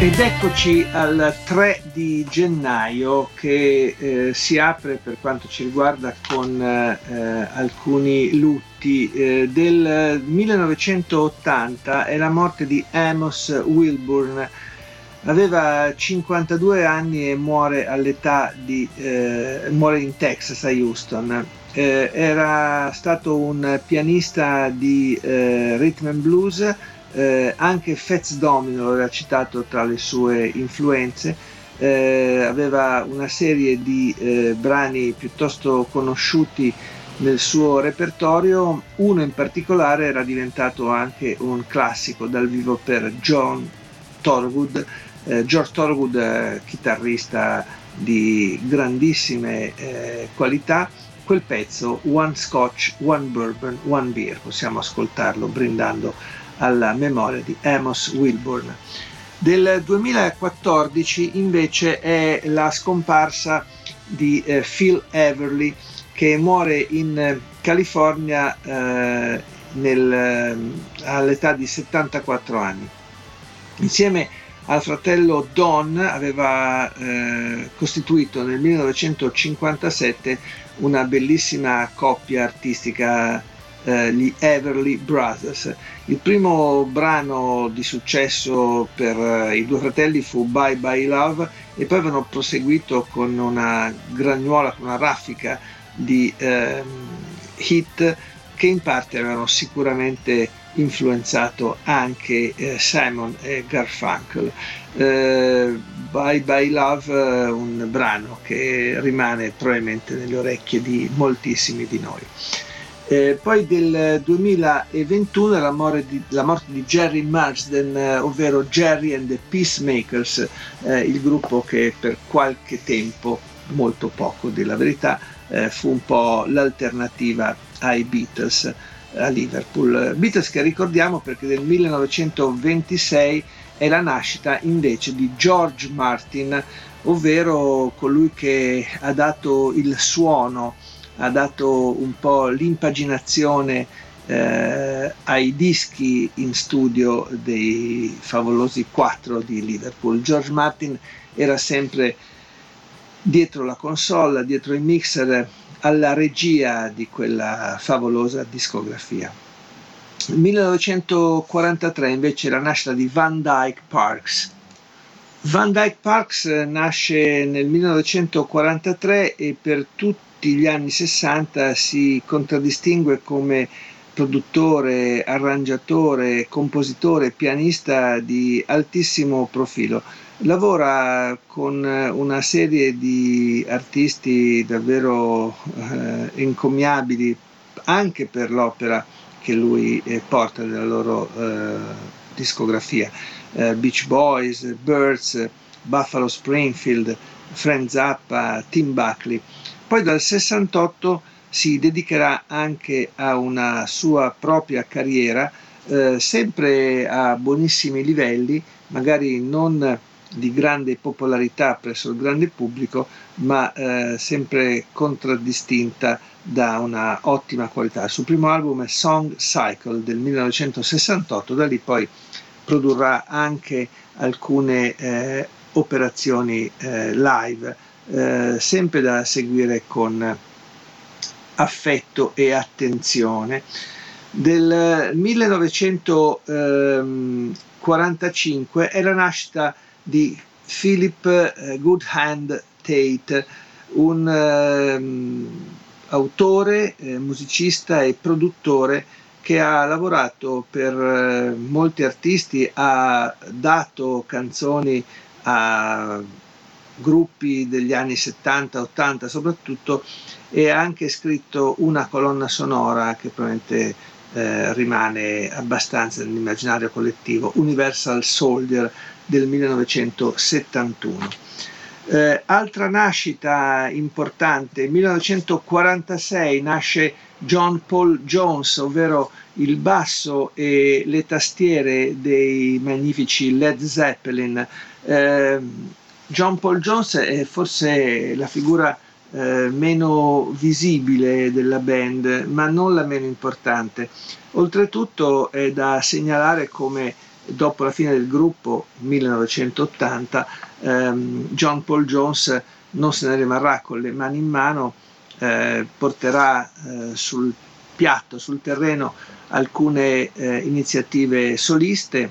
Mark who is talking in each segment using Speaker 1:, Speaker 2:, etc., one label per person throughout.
Speaker 1: Ed eccoci al 3 di gennaio che eh, si apre per quanto ci riguarda con eh, alcuni lutti. Eh, del 1980 è la morte di Amos Wilburn. Aveva 52 anni e muore all'età di eh, muore in Texas a Houston. Eh, era stato un pianista di eh, rhythm and blues eh, anche Fats Domino lo aveva citato tra le sue influenze, eh, aveva una serie di eh, brani piuttosto conosciuti nel suo repertorio, uno in particolare era diventato anche un classico dal vivo per John Thorwood, eh, George Thorwood, eh, chitarrista di grandissime eh, qualità, quel pezzo One Scotch, One Bourbon, One Beer, possiamo ascoltarlo brindando alla memoria di Amos Wilburn. Del 2014 invece è la scomparsa di eh, Phil Everly che muore in eh, California eh, nel, eh, all'età di 74 anni. Insieme al fratello Don aveva eh, costituito nel 1957 una bellissima coppia artistica eh, gli Everly Brothers. Il primo brano di successo per eh, i due fratelli fu Bye Bye Love e poi avevano proseguito con una gragnuola, con una raffica di eh, hit che in parte avevano sicuramente influenzato anche eh, Simon e Garfunkel. Bye Bye Love, un brano che rimane probabilmente nelle orecchie di moltissimi di noi. Eh, poi del 2021 la, di, la, morte di Jerry Marsden, eh, ovvero Jerry and the Peacemakers, eh, il gruppo che per qualche tempo, molto poco della verità, eh, fu un po' l'alternativa ai Beatles a Liverpool. Beatles che ricordiamo perché nel 1926 è la nascita invece di George Martin, ovvero colui che ha dato il suono ha dato un po' l'impaginazione eh, ai dischi in studio dei favolosi quattro di Liverpool. George Martin era sempre dietro la console, dietro il mixer, alla regia di quella favolosa discografia. 1943 invece la nascita di Van Dyke Parks. Van Dyke Parks nasce nel 1943 e per tutti tutti gli anni 60 si contraddistingue come produttore, arrangiatore, compositore, pianista di altissimo profilo. Lavora con una serie di artisti davvero eh, encomiabili anche per l'opera che lui eh, porta nella loro eh, discografia. Eh, Beach Boys, Birds, Buffalo Springfield, Frank Zappa, Tim Buckley. Poi dal 68 si dedicherà anche a una sua propria carriera, eh, sempre a buonissimi livelli, magari non di grande popolarità presso il grande pubblico, ma eh, sempre contraddistinta da una ottima qualità. Il suo primo album è Song Cycle del 1968, da lì poi produrrà anche alcune eh, operazioni eh, live eh, sempre da seguire con affetto e attenzione. Del 1945 è la nascita di Philip eh, Goodhand Tate, un eh, autore, eh, musicista e produttore che ha lavorato per molti artisti, ha dato canzoni a gruppi degli anni 70-80 soprattutto e ha anche scritto una colonna sonora che probabilmente eh, rimane abbastanza nell'immaginario collettivo, Universal Soldier del 1971. Eh, altra nascita importante, 1946 nasce John Paul Jones, ovvero il basso e le tastiere dei magnifici Led Zeppelin. Eh, John Paul Jones è forse la figura eh, meno visibile della band, ma non la meno importante. Oltretutto è da segnalare come dopo la fine del gruppo 1980 ehm, John Paul Jones non se ne rimarrà con le mani in mano, eh, porterà eh, sul piatto, sul terreno alcune eh, iniziative soliste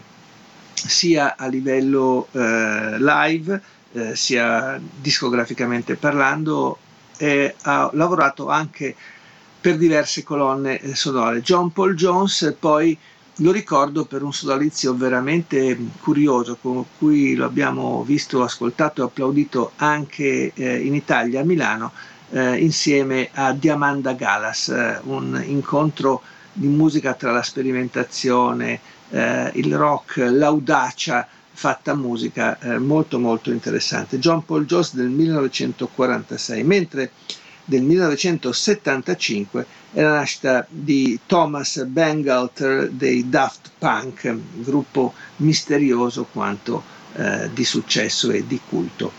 Speaker 1: sia a livello eh, live eh, sia discograficamente parlando e ha lavorato anche per diverse colonne eh, sonore. John Paul Jones poi lo ricordo per un sodalizio veramente curioso con cui lo abbiamo visto, ascoltato e applaudito anche eh, in Italia, a Milano, eh, insieme a Diamanda Galas, eh, un incontro di musica tra la sperimentazione, eh, il rock, l'audacia fatta musica eh, molto molto interessante. John Paul Jones del 1946, mentre del 1975 è la nascita di Thomas Bangalter dei Daft Punk, gruppo misterioso quanto eh, di successo e di culto.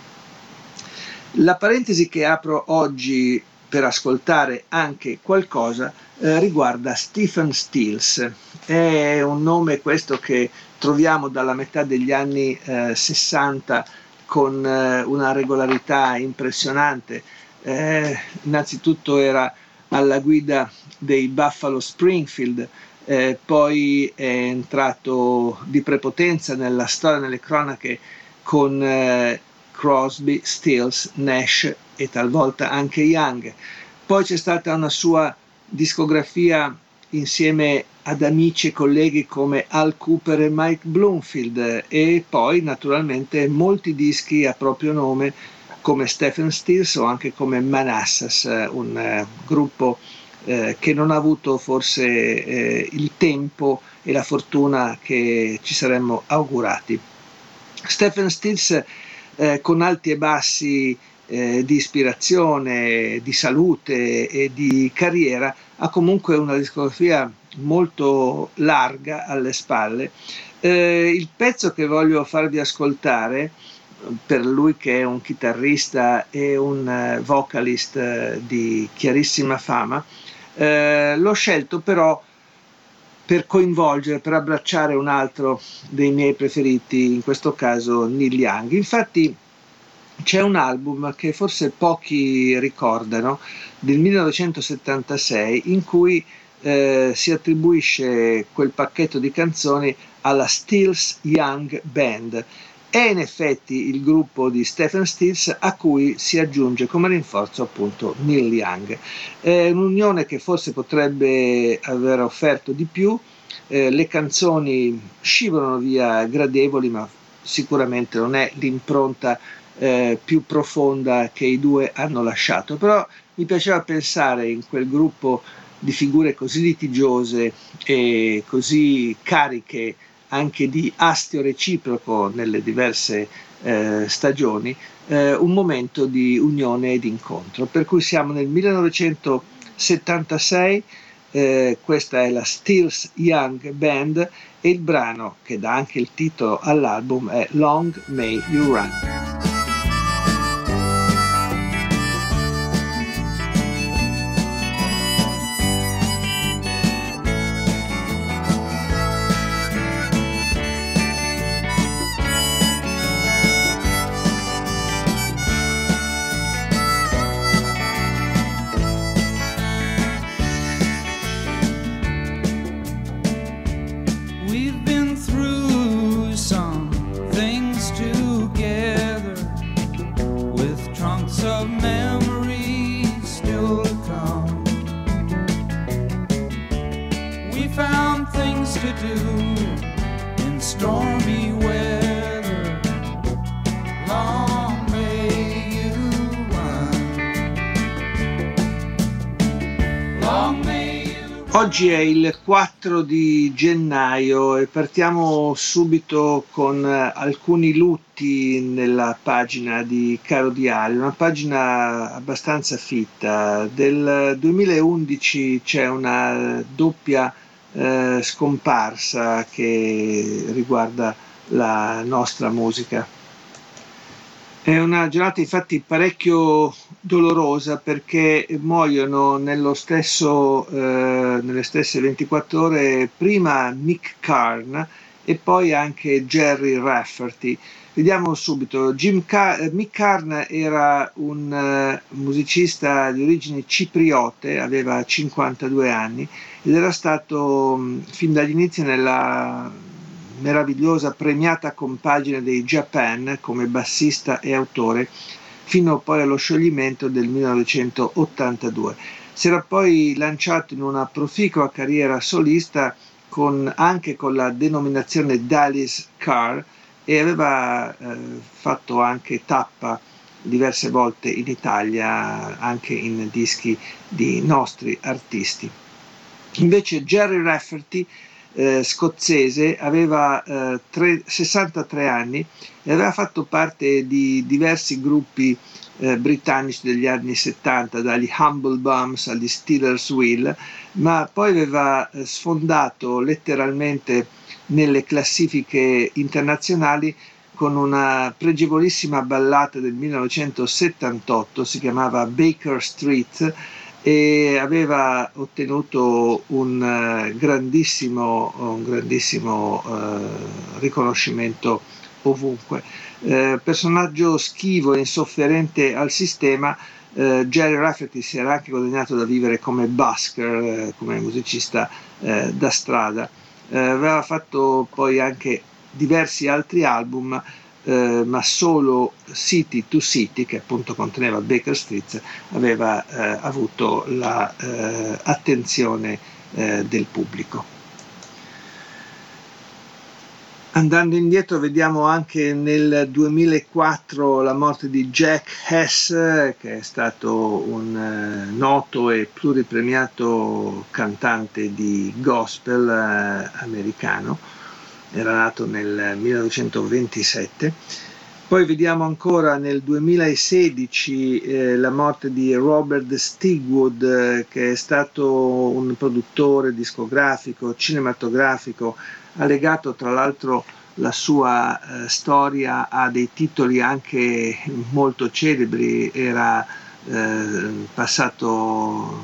Speaker 1: La parentesi che apro oggi per ascoltare anche qualcosa eh, riguarda Stephen Stills. È un nome questo che troviamo dalla metà degli anni eh, 60 con eh, una regolarità impressionante. Eh, innanzitutto era alla guida dei Buffalo Springfield, eh, poi è entrato di prepotenza nella storia, nelle cronache con eh, Crosby, Stills, Nash e talvolta anche Young. Poi c'è stata una sua discografia insieme ad amici e colleghi come Al Cooper e Mike Bloomfield e poi naturalmente molti dischi a proprio nome come Stephen Stills o anche come Manassas, un uh, gruppo uh, che non ha avuto forse uh, il tempo e la fortuna che ci saremmo augurati. Stephen Stills con alti e bassi eh, di ispirazione, di salute e di carriera, ha comunque una discografia molto larga alle spalle. Eh, il pezzo che voglio farvi ascoltare, per lui che è un chitarrista e un uh, vocalist uh, di chiarissima fama, uh, l'ho scelto però per coinvolgere, per abbracciare un altro dei miei preferiti, in questo caso Neil Young. Infatti c'è un album che forse pochi ricordano, del 1976, in cui eh, si attribuisce quel pacchetto di canzoni alla Stills Young Band. È in effetti il gruppo di Stephen Stills a cui si aggiunge come rinforzo appunto Neil Young. È un'unione che forse potrebbe aver offerto di più, eh, le canzoni scivolano via gradevoli ma sicuramente non è l'impronta eh, più profonda che i due hanno lasciato, però mi piaceva pensare in quel gruppo di figure così litigiose e così cariche anche di astio reciproco nelle diverse eh, stagioni, eh, un momento di unione e di incontro. Per cui siamo nel 1976, eh, questa è la Stills Young Band e il brano che dà anche il titolo all'album è Long May You Run. Oggi è il 4 di gennaio e partiamo subito con eh, alcuni lutti nella pagina di Caro Diario, una pagina abbastanza fitta. Del 2011 c'è una doppia eh, scomparsa che riguarda la nostra musica. È una giornata infatti parecchio dolorosa perché muoiono stesso, eh, nelle stesse 24 ore prima Mick Carn e poi anche Jerry Rafferty. Vediamo subito, Car- eh, Mick Carn era un uh, musicista di origini cipriote, aveva 52 anni ed era stato fin dagli inizi nella meravigliosa premiata compagine dei Japan come bassista e autore fino poi allo scioglimento del 1982. Si era poi lanciato in una proficua carriera solista con, anche con la denominazione Dallas Car e aveva eh, fatto anche tappa diverse volte in Italia anche in dischi di nostri artisti. Invece Jerry Rafferty eh, scozzese, aveva eh, tre, 63 anni e aveva fatto parte di diversi gruppi eh, britannici degli anni 70, dagli Humble Bums agli Steelers Wheel, ma poi aveva eh, sfondato letteralmente nelle classifiche internazionali con una pregevolissima ballata del 1978, si chiamava Baker Street, e aveva ottenuto un uh, grandissimo, un grandissimo uh, riconoscimento ovunque. Uh, personaggio schivo e insofferente al sistema, Jerry Rafferty si era anche guadagnato da vivere come busker, come musicista da strada. aveva fatto poi anche diversi altri album eh, ma solo City to City, che appunto conteneva Baker Street, aveva eh, avuto l'attenzione la, eh, del pubblico. Andando indietro vediamo anche nel 2004 la morte di Jack Hess, che è stato un eh, noto e pluripremiato cantante di gospel eh, americano era nato nel 1927. Poi vediamo ancora nel 2016 eh, la morte di Robert Stigwood, eh, che è stato un produttore discografico, cinematografico, ha legato tra l'altro la sua eh, storia a dei titoli anche molto celebri, era eh, passato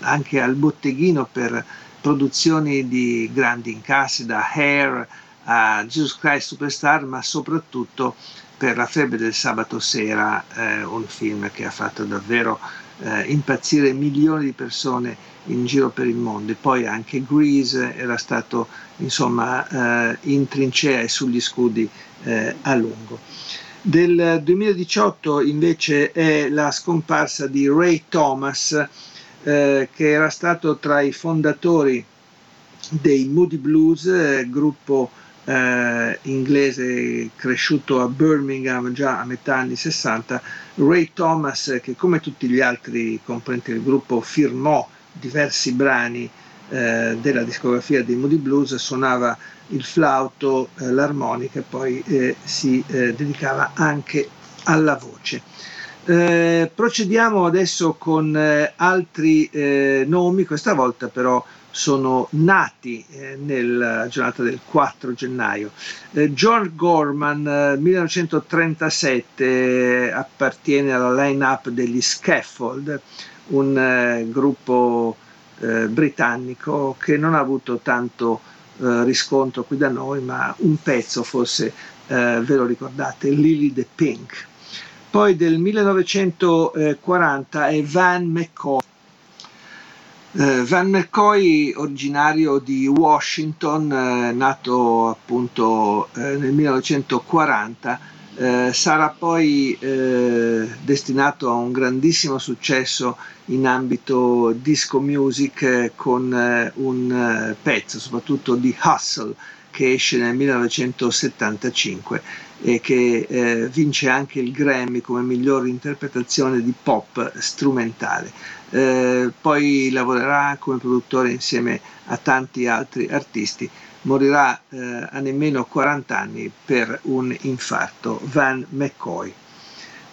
Speaker 1: anche al botteghino per produzioni di grandi incassi da Hair a Jesus Christ Superstar, ma soprattutto per La febbre del sabato sera, eh, un film che ha fatto davvero eh, impazzire milioni di persone in giro per il mondo. E poi anche Grease era stato insomma eh, in trincea e sugli scudi eh, a lungo. Del 2018 invece è la scomparsa di Ray Thomas, eh, che era stato tra i fondatori dei Moody Blues, eh, gruppo eh, inglese cresciuto a Birmingham già a metà anni 60, Ray Thomas, che come tutti gli altri componenti del gruppo firmò diversi brani eh, della discografia dei Moody Blues, suonava il flauto, eh, l'armonica e poi eh, si eh, dedicava anche alla voce. Eh, procediamo adesso con altri nomi, questa volta però sono nati eh, nella giornata del 4 gennaio. Eh, George Gorman, eh, 1937, appartiene alla line-up degli Scaffold, un eh, gruppo eh, britannico che non ha avuto tanto eh, riscontro qui da noi, ma un pezzo forse ve lo ricordate, Lily the Pink. Poi del 1940 è Van McCoy eh, Van McCoy, originario di Washington, eh, nato appunto eh, nel 1940, eh, sarà poi eh, destinato a un grandissimo successo in ambito disco music con un pezzo, soprattutto di Hustle, che esce nel 1975 e che eh, vince anche il Grammy come miglior interpretazione di pop strumentale. Eh, poi lavorerà come produttore insieme a tanti altri artisti. Morirà eh, a nemmeno 40 anni per un infarto. Van McCoy.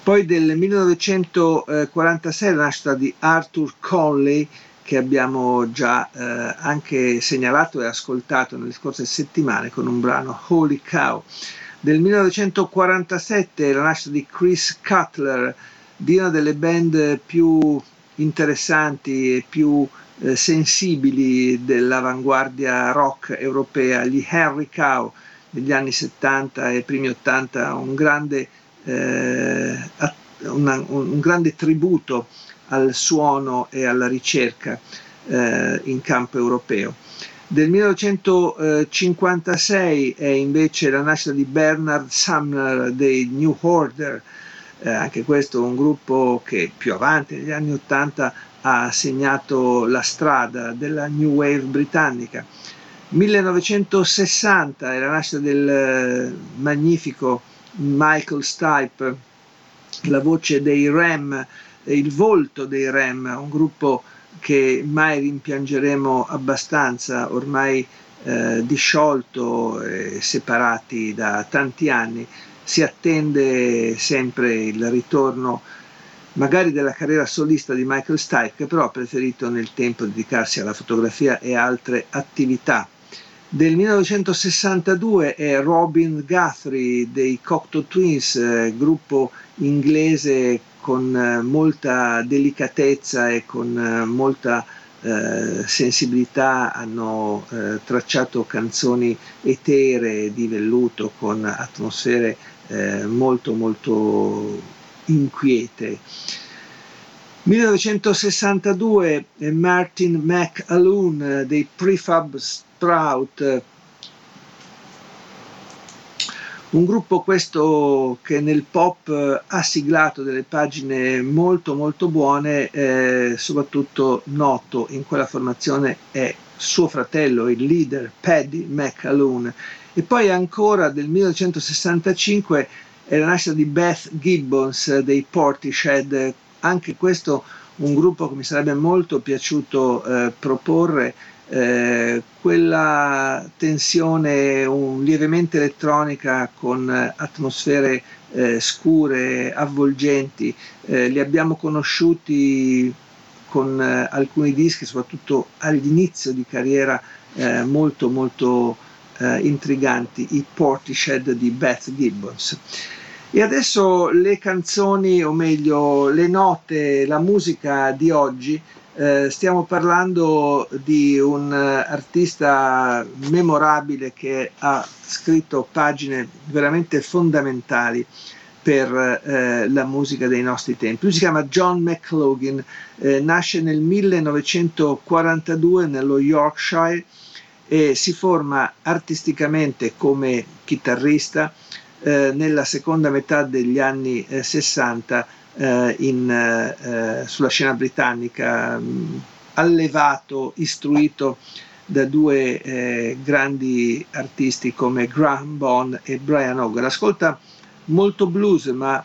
Speaker 1: Poi del 1946 la nascita di Arthur Conley, che abbiamo già eh, anche segnalato e ascoltato nelle scorse settimane con un brano Holy Cow. Del 1947 la nascita di Chris Cutler, di una delle band più interessanti e più eh, sensibili dell'avanguardia rock europea, gli Henry Cow degli anni 70 e primi 80, un grande, eh, una, un grande tributo al suono e alla ricerca eh, in campo europeo. Del 1956 è invece la nascita di Bernard Sumner dei New Order, eh, anche questo un gruppo che più avanti negli anni 80 ha segnato la strada della New Wave britannica. 1960 è la nascita del eh, magnifico Michael Stipe, la voce dei Rem, il volto dei Rem, un gruppo che mai rimpiangeremo abbastanza, ormai eh, disciolto e separati da tanti anni, si attende sempre il ritorno magari della carriera solista di Michael Stipe, che però ha preferito nel tempo dedicarsi alla fotografia e altre attività. Del 1962 è Robin Guthrie dei Cocteau Twins, eh, gruppo inglese con eh, molta delicatezza e con eh, molta eh, sensibilità hanno eh, tracciato canzoni eteree di velluto con atmosfere eh, molto molto inquiete. 1962 Martin McAloon dei Prefab Sprout un gruppo questo che nel pop eh, ha siglato delle pagine molto molto buone, eh, soprattutto noto in quella formazione è suo fratello, il leader Paddy McAloon. E poi ancora del 1965 è la nascita di Beth Gibbons dei Portishead, anche questo un gruppo che mi sarebbe molto piaciuto eh, proporre eh, quella tensione un, lievemente elettronica con atmosfere eh, scure, avvolgenti, eh, li abbiamo conosciuti con eh, alcuni dischi, soprattutto all'inizio di carriera, eh, molto molto intriganti, i Portishead di Beth Gibbons. E adesso le canzoni, o meglio le note, la musica di oggi eh, stiamo parlando di un artista memorabile che ha scritto pagine veramente fondamentali per eh, la musica dei nostri tempi. Lui si chiama John McLaughlin, eh, nasce nel 1942 nello Yorkshire e si forma artisticamente come chitarrista eh, nella seconda metà degli anni 60 eh, in, eh, sulla scena britannica, mh, allevato, istruito da due eh, grandi artisti come Graham Bond e Brian Hogan. Ascolta molto blues, ma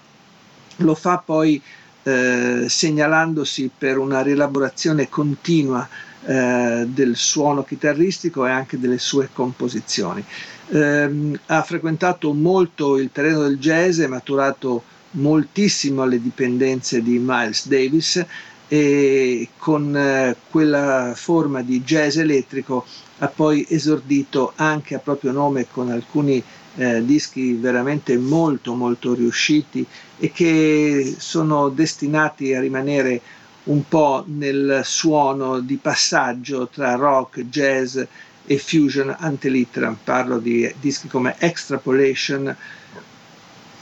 Speaker 1: lo fa poi eh, segnalandosi per una rielaborazione continua eh, del suono chitarristico e anche delle sue composizioni. Eh, ha frequentato molto il terreno del jazz, è maturato moltissimo alle dipendenze di Miles Davis e con eh, quella forma di jazz elettrico ha poi esordito anche a proprio nome con alcuni eh, dischi veramente molto molto riusciti e che sono destinati a rimanere un po' nel suono di passaggio tra rock, jazz e fusion antelitteram. Parlo di dischi come Extrapolation,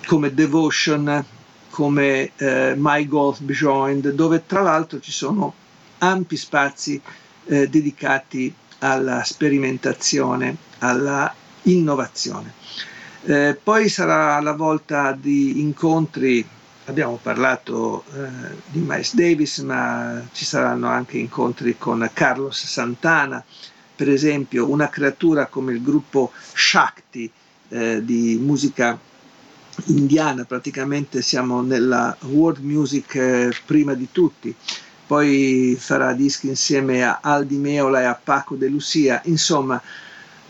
Speaker 1: come Devotion, come eh, My Golf Joined, dove tra l'altro ci sono ampi spazi eh, dedicati alla sperimentazione, alla innovazione. Eh, poi sarà la volta di incontri, abbiamo parlato eh, di Miles Davis, ma ci saranno anche incontri con Carlos Santana, per esempio una creatura come il gruppo Shakti eh, di musica indiana, praticamente siamo nella world music eh, prima di tutti, poi farà dischi insieme a Aldi Meola e a Paco De Lucia, insomma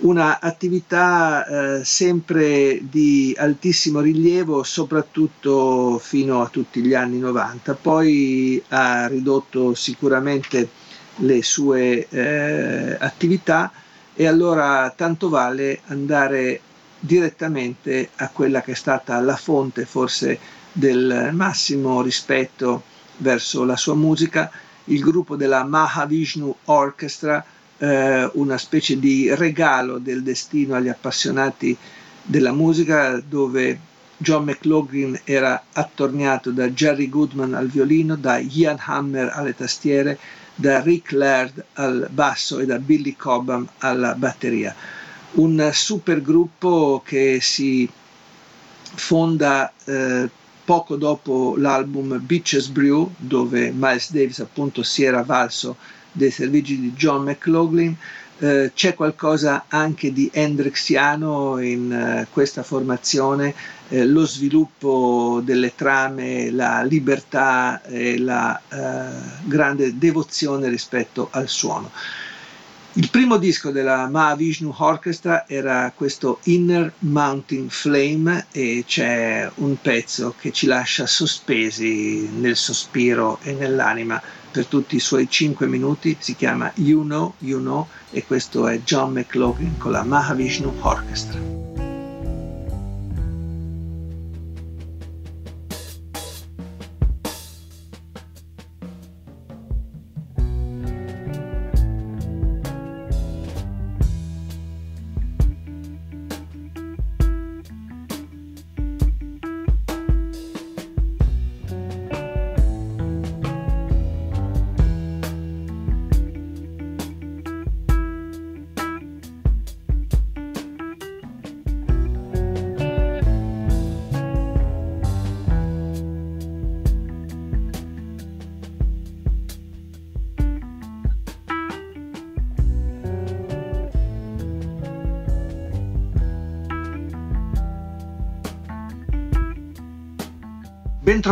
Speaker 1: una attività eh, sempre di altissimo rilievo, soprattutto fino a tutti gli anni 90. Poi ha ridotto sicuramente le sue eh, attività. E allora tanto vale andare direttamente a quella che è stata la fonte forse del massimo rispetto verso la sua musica, il gruppo della Mahavishnu Orchestra, eh, una specie di regalo del destino agli appassionati della musica dove John McLaughlin era attorniato da Jerry Goodman al violino, da Ian Hammer alle tastiere, da Rick Laird al basso e da Billy Cobham alla batteria. Un super gruppo che si fonda eh, poco dopo l'album Beaches Brew, dove Miles Davis appunto si era valso dei servigi di John McLaughlin. Eh, c'è qualcosa anche di Hendrixiano in eh, questa formazione, eh, lo sviluppo delle trame, la libertà e la eh, grande devozione rispetto al suono. Il primo disco della Mahavishnu Orchestra era questo Inner Mountain Flame e c'è un pezzo che ci lascia sospesi nel sospiro e nell'anima per tutti i suoi 5 minuti, si chiama You Know, You Know e questo è John McLaughlin con la Mahavishnu Orchestra.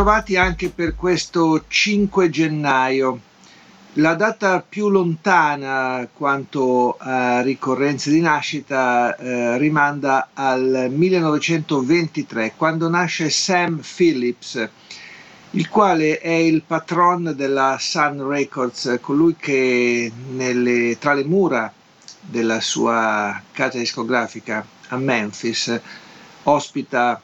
Speaker 1: Bentrovati anche per questo 5 gennaio. La data più lontana quanto a ricorrenze di nascita eh, rimanda al 1923, quando nasce Sam Phillips, il quale è il patron della Sun Records, colui che nelle, tra le mura della sua casa discografica a Memphis ospita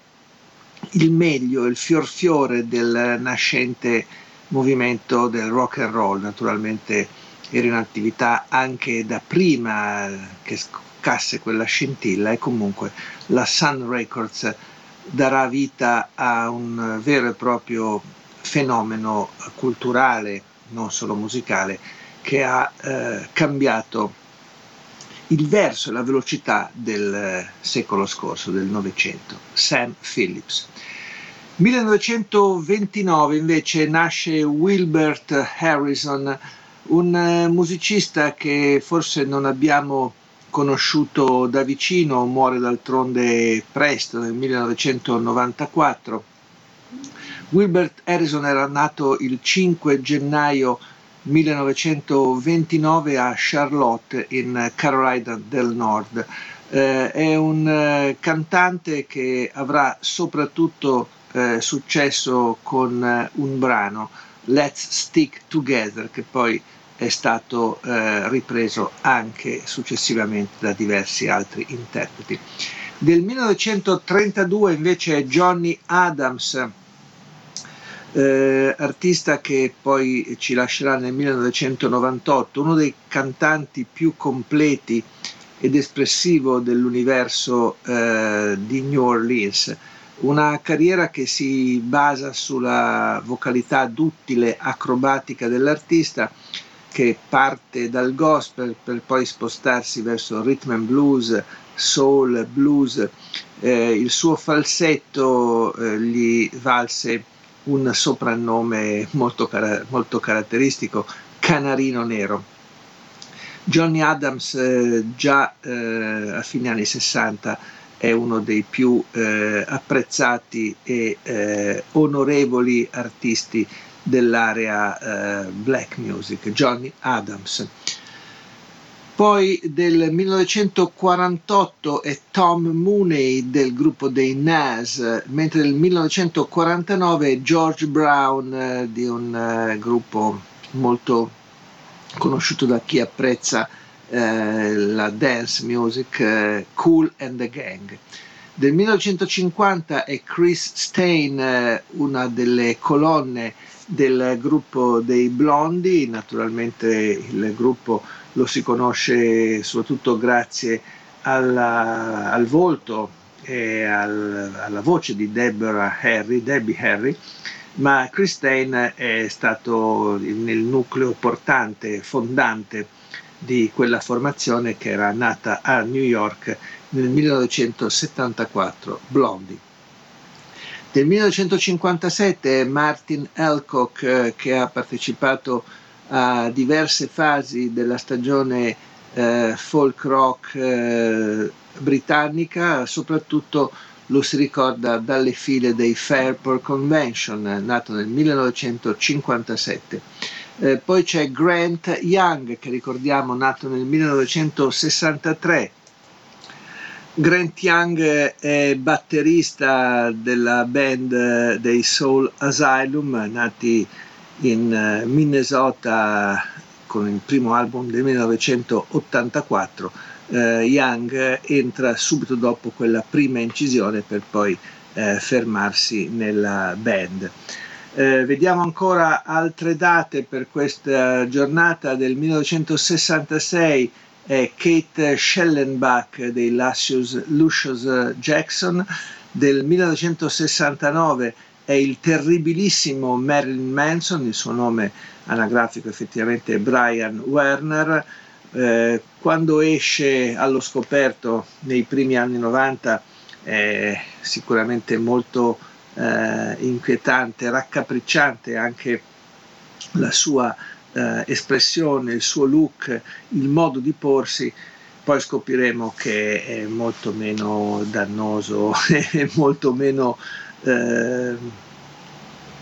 Speaker 1: il meglio, il fior fiore del nascente movimento del rock and roll, naturalmente era in attività anche da prima che scoccasse quella scintilla e comunque la Sun Records darà vita a un vero e proprio fenomeno culturale, non solo musicale, che ha eh, cambiato il verso e la velocità del secolo scorso, del Novecento. Sam Phillips. 1929 invece nasce Wilbert Harrison, un eh, musicista che forse non abbiamo conosciuto da vicino, muore d'altronde presto, nel 1994. Wilbert Harrison era nato il 5 gennaio 1929 a Charlotte in Carolina del Nord. Eh, è un eh, cantante che avrà soprattutto eh, successo con eh, un brano, Let's Stick Together, che poi è stato eh, ripreso anche successivamente da diversi altri interpreti. Del 1932 invece Johnny Adams, eh, artista che poi ci lascerà nel 1998, uno dei cantanti più completi ed espressivo dell'universo eh, di New Orleans una carriera che si basa sulla vocalità duttile acrobatica dell'artista che parte dal gospel per poi spostarsi verso rhythm and blues, soul, blues. Eh, il suo falsetto eh, gli valse un soprannome molto, cara- molto caratteristico, Canarino Nero. Johnny Adams eh, già eh, a fine anni 60 è uno dei più eh, apprezzati e eh, onorevoli artisti dell'area eh, black music, Johnny Adams. Poi del 1948 è Tom Mooney del gruppo dei Nas, mentre nel 1949 è George Brown eh, di un eh, gruppo molto conosciuto da chi apprezza eh, la dance music, eh, Cool and the Gang. Del 1950 è Chris Stein, eh, una delle colonne del gruppo dei Blondi, naturalmente il gruppo lo si conosce soprattutto grazie alla, al volto e al, alla voce di Deborah Harry, Debbie Harry, ma Chris Stein è stato nel nucleo portante, fondante di quella formazione che era nata a New York nel 1974, Blondie. Nel 1957 Martin Elcock, eh, che ha partecipato a diverse fasi della stagione eh, folk rock eh, britannica, soprattutto lo si ricorda dalle file dei Fairport Convention, nato nel 1957. Eh, poi c'è Grant Young, che ricordiamo nato nel 1963. Grant Young è batterista della band dei Soul Asylum, nati in eh, Minnesota con il primo album del 1984 eh, Young entra subito dopo quella prima incisione per poi eh, fermarsi nella band. Eh, vediamo ancora altre date per questa giornata del 1966 è Kate Schellenbach dei Lucius, Lucius Jackson, del 1969 è il terribilissimo Marilyn Manson, il suo nome anagrafico effettivamente è Brian Werner, eh, quando esce allo scoperto nei primi anni 90 è sicuramente molto eh, inquietante, raccapricciante anche la sua eh, espressione, il suo look, il modo di porsi, poi scopriremo che è molto meno dannoso e molto meno eh,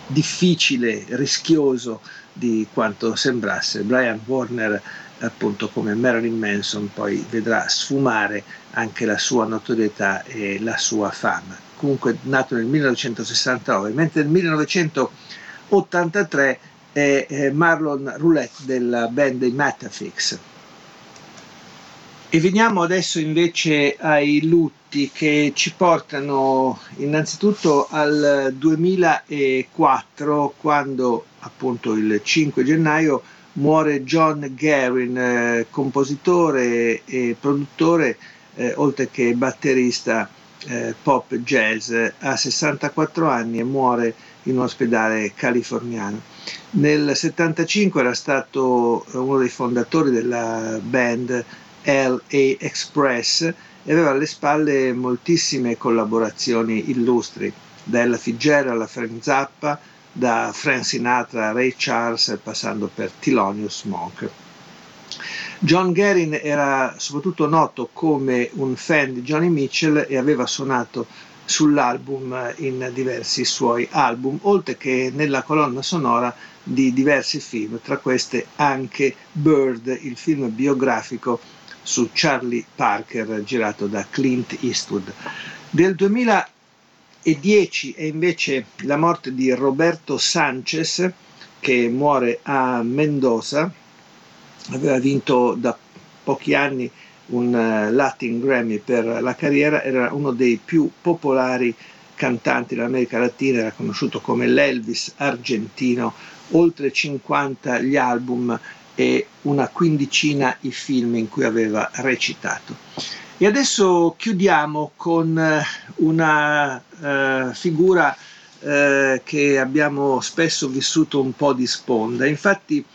Speaker 1: difficile, rischioso di quanto sembrasse. Brian Warner appunto come Marilyn Manson poi vedrà sfumare anche la sua notorietà e la sua fama. Comunque nato nel 1969, mentre nel 1983 è Marlon Roulette della band dei Metafix. E veniamo adesso invece ai lutti che ci portano innanzitutto al 2004 quando appunto il 5 gennaio muore John Guerin, eh, compositore e produttore, eh, oltre che batterista eh, pop jazz, ha 64 anni e muore in un ospedale californiano. Nel 75 era stato uno dei fondatori della band LA Express e aveva alle spalle moltissime collaborazioni illustri, da Ella Fitzgerald a Frank Zappa, da Frank Sinatra a Ray Charles passando per Thelonious Monk. John Guerin era soprattutto noto come un fan di Johnny Mitchell e aveva suonato sull'album in diversi suoi album, oltre che nella colonna sonora di diversi film, tra queste anche Bird, il film biografico su Charlie Parker girato da Clint Eastwood. Del 2000 e 10 è invece la morte di Roberto Sanchez che muore a Mendoza, aveva vinto da pochi anni un eh, Latin Grammy per la carriera, era uno dei più popolari cantanti dell'America Latina, era conosciuto come l'Elvis argentino, oltre 50 gli album e una quindicina i film in cui aveva recitato. E adesso chiudiamo con eh, una uh, figura uh, che abbiamo spesso vissuto un po' di sponda. Infatti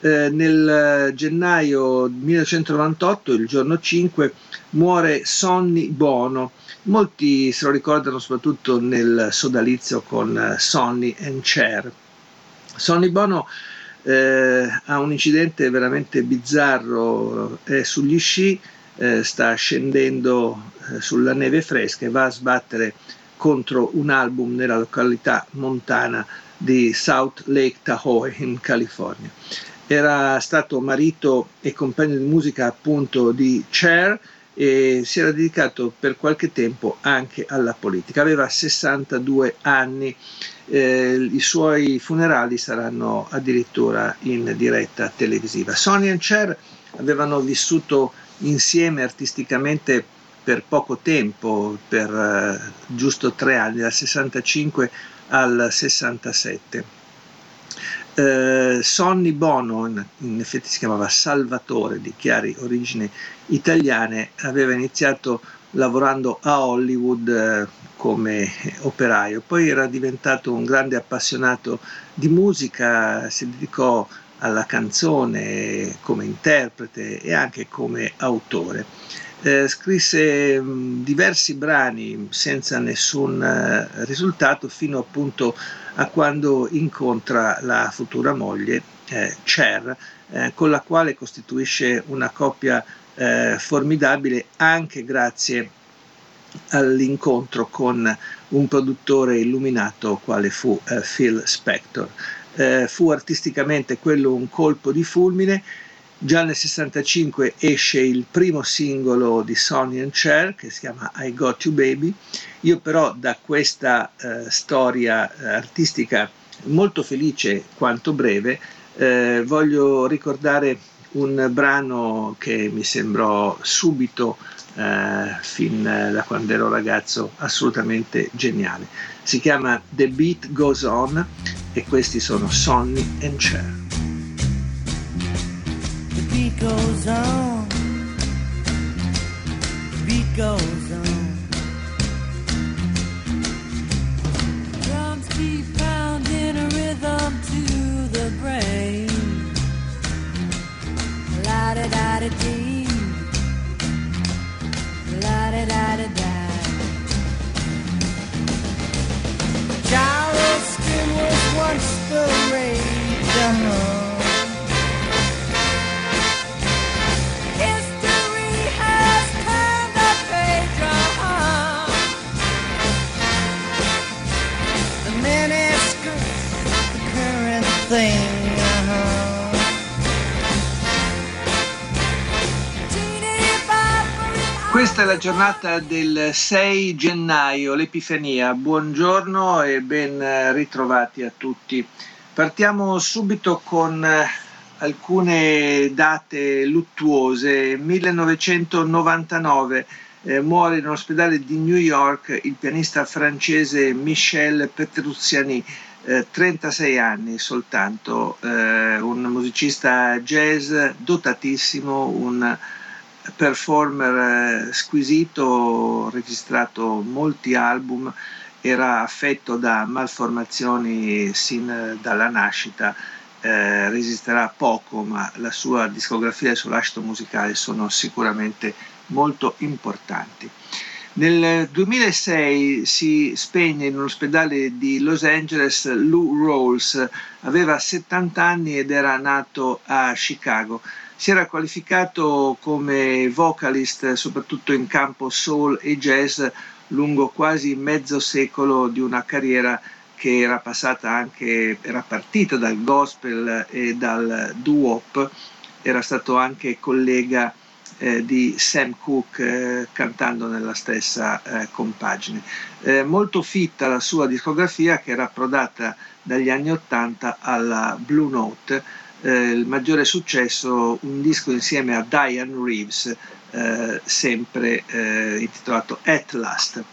Speaker 1: uh, nel gennaio 1998, il giorno 5, muore Sonny Bono. Molti se lo ricordano soprattutto nel sodalizio con Sonny and Cher. Sonny Bono eh, ha un incidente veramente bizzarro, è sugli sci, eh, sta scendendo eh, sulla neve fresca e va a sbattere contro un album nella località montana di South Lake Tahoe in California. Era stato marito e compagno di musica appunto di Cher e si era dedicato per qualche tempo anche alla politica. Aveva 62 anni, eh, i suoi funerali saranno addirittura in diretta televisiva. Sonny e Cher avevano vissuto insieme artisticamente per poco tempo, per uh, giusto tre anni, dal 65 al 67. Eh, Sonny Bono, in, in, effetti si chiamava Salvatore, di chiari origini italiane, aveva iniziato lavorando a Hollywood eh, come operaio, poi era diventato un grande appassionato di musica, si dedicò alla canzone come interprete e anche come autore. Eh, scrisse mh, diversi brani senza nessun eh, risultato fino appunto a quando incontra la futura moglie eh, Cher, eh, con la quale costituisce una coppia eh, formidabile anche grazie all'incontro con un produttore illuminato quale fu Phil Spector. fu artisticamente quello un colpo di fulmine Già nel 65 esce il primo singolo di Sonny and Cher che si chiama I Got You Baby. Io però da questa eh, storia eh, artistica molto felice quanto breve eh, voglio ricordare un brano che mi sembrò subito eh, fin da quando ero ragazzo assolutamente geniale. Si chiama The Beat Goes On e questi sono Sonny and Cher. Beat goes on. The beat goes on. Drums keep pounding a rhythm to the brain. La da da da dee. La da da da da. Charleston was once the rage. Questa è la giornata del 6 gennaio, l'Epifania. Buongiorno e ben ritrovati a tutti. Partiamo subito con eh, alcune date luttuose. 1999 eh, muore in ospedale di New York il pianista francese Michel Petrucciani eh, 36 anni soltanto, eh, un musicista jazz dotatissimo, un performer eh, squisito, registrato molti album, era affetto da malformazioni sin dalla nascita, eh, resisterà poco, ma la sua discografia e il suo lascito musicale sono sicuramente molto importanti. Nel 2006 si spegne in un ospedale di Los Angeles Lou Rawls, aveva 70 anni ed era nato a Chicago. Si era qualificato come vocalist soprattutto in campo soul e jazz lungo quasi mezzo secolo di una carriera che era passata anche, era partita dal gospel e dal doo-wop, era stato anche collega eh, di Sam Cooke eh, cantando nella stessa eh, compagine. Eh, molto fitta la sua discografia che era approdata dagli anni 80 alla Blue Note, eh, il maggiore successo un disco insieme a Diane Reeves, eh, sempre intitolato At Last.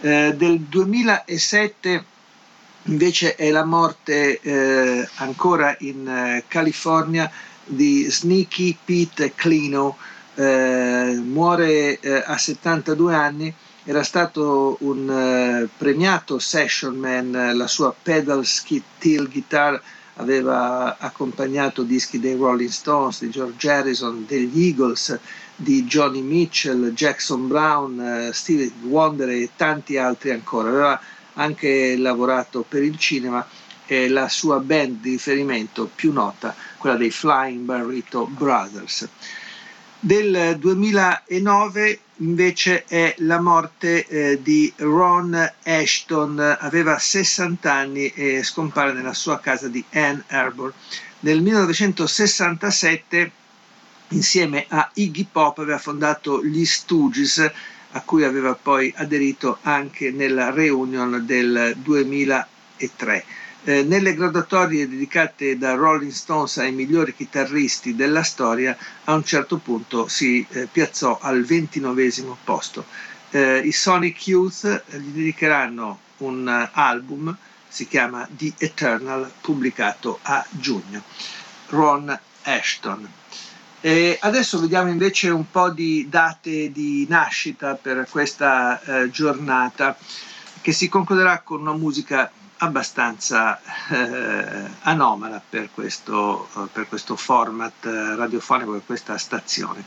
Speaker 1: del 2007 invece è la morte ancora in California di Sneaky Pete Clino, eh, muore eh, a 72 anni, era stato un eh, premiato session man, la sua pedal steel guitar aveva accompagnato dischi dei Rolling Stones, di George Harrison, degli Eagles, di Johnny Mitchell, Jackson Brown, eh, Stevie Wonder e tanti altri ancora. Aveva anche lavorato per il cinema e la sua band di riferimento più nota, quella dei Flying Burrito Brothers. Del 2009 invece è la morte eh, di Ron Ashton, aveva 60 anni e scompare nella sua casa di Ann Arbor. Nel 1967 insieme a Iggy Pop aveva fondato gli Stooges a cui aveva poi aderito anche nella reunion del 2003. Eh, nelle graduatorie dedicate da Rolling Stones ai migliori chitarristi della storia, a un certo punto si eh, piazzò al ventinovesimo posto. Eh, I Sonic Youth gli dedicheranno un album, si chiama The Eternal, pubblicato a giugno. Ron Ashton. E adesso vediamo invece un po' di date di nascita per questa eh, giornata che si concluderà con una musica abbastanza eh, anomala per questo, eh, per questo format eh, radiofonico, per questa stazione.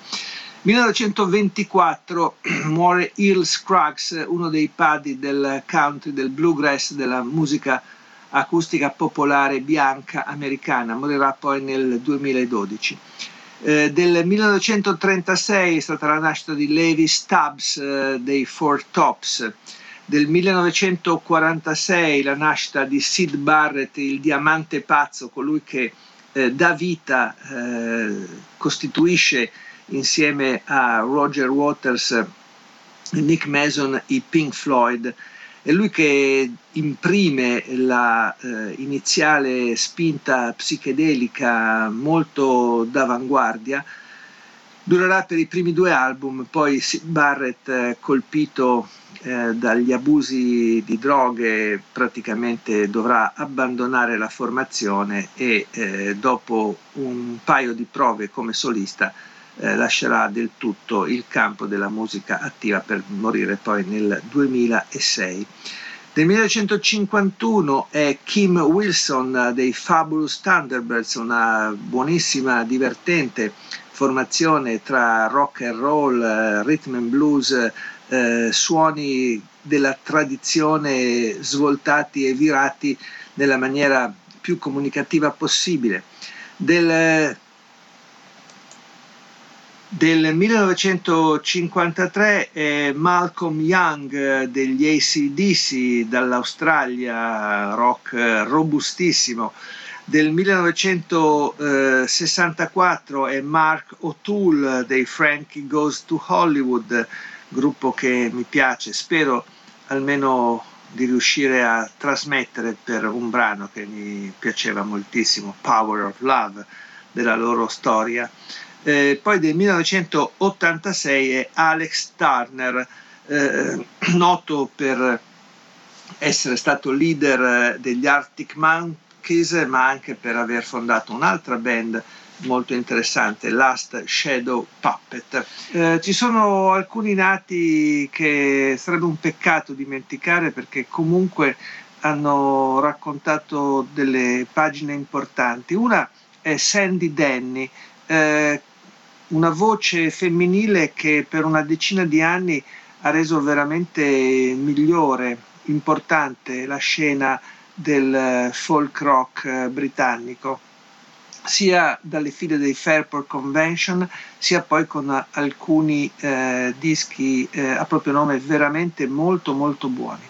Speaker 1: 1924 muore Earl Scruggs, uno dei padri del country, del bluegrass, della musica acustica popolare bianca americana, morirà poi nel 2012. Eh, del 1936 è stata la nascita di Levi Stubbs eh, dei Four Tops, del 1946 la nascita di Sid Barrett, il diamante pazzo, colui che eh, dà vita, eh, costituisce insieme a Roger Waters e Nick Mason i Pink Floyd. È lui che imprime la eh, spinta psichedelica molto d'avanguardia. Durerà per i primi due album, poi Barrett, eh, colpito eh, dagli abusi di droghe praticamente dovrà abbandonare la formazione e eh, dopo un paio di prove come solista eh, lascerà del tutto il campo della musica attiva per morire poi nel 2006. Nel 1951 è Kim Wilson dei Fabulous Thunderbirds, una buonissima, divertente formazione tra rock and roll, eh, rhythm and blues, eh, suoni della tradizione svoltati e virati nella maniera più comunicativa possibile. Del, del 1953 è Malcolm Young degli ACDC dall'Australia, rock robustissimo. Del 1964 è Mark O'Toole dei Frankie Goes to Hollywood, gruppo che mi piace, spero almeno di riuscire a trasmettere per un brano che mi piaceva moltissimo, Power of Love, della loro storia. Eh, poi del 1986 è Alex Turner, eh, noto per essere stato leader degli Arctic Monkeys, ma anche per aver fondato un'altra band molto interessante, Last Shadow Puppet. Eh, ci sono alcuni nati che sarebbe un peccato dimenticare perché comunque hanno raccontato delle pagine importanti. Una è Sandy Denny, eh, una voce femminile che per una decina di anni ha reso veramente migliore, importante la scena del folk rock britannico sia dalle file dei Fairport Convention sia poi con alcuni eh, dischi eh, a proprio nome veramente molto molto buoni.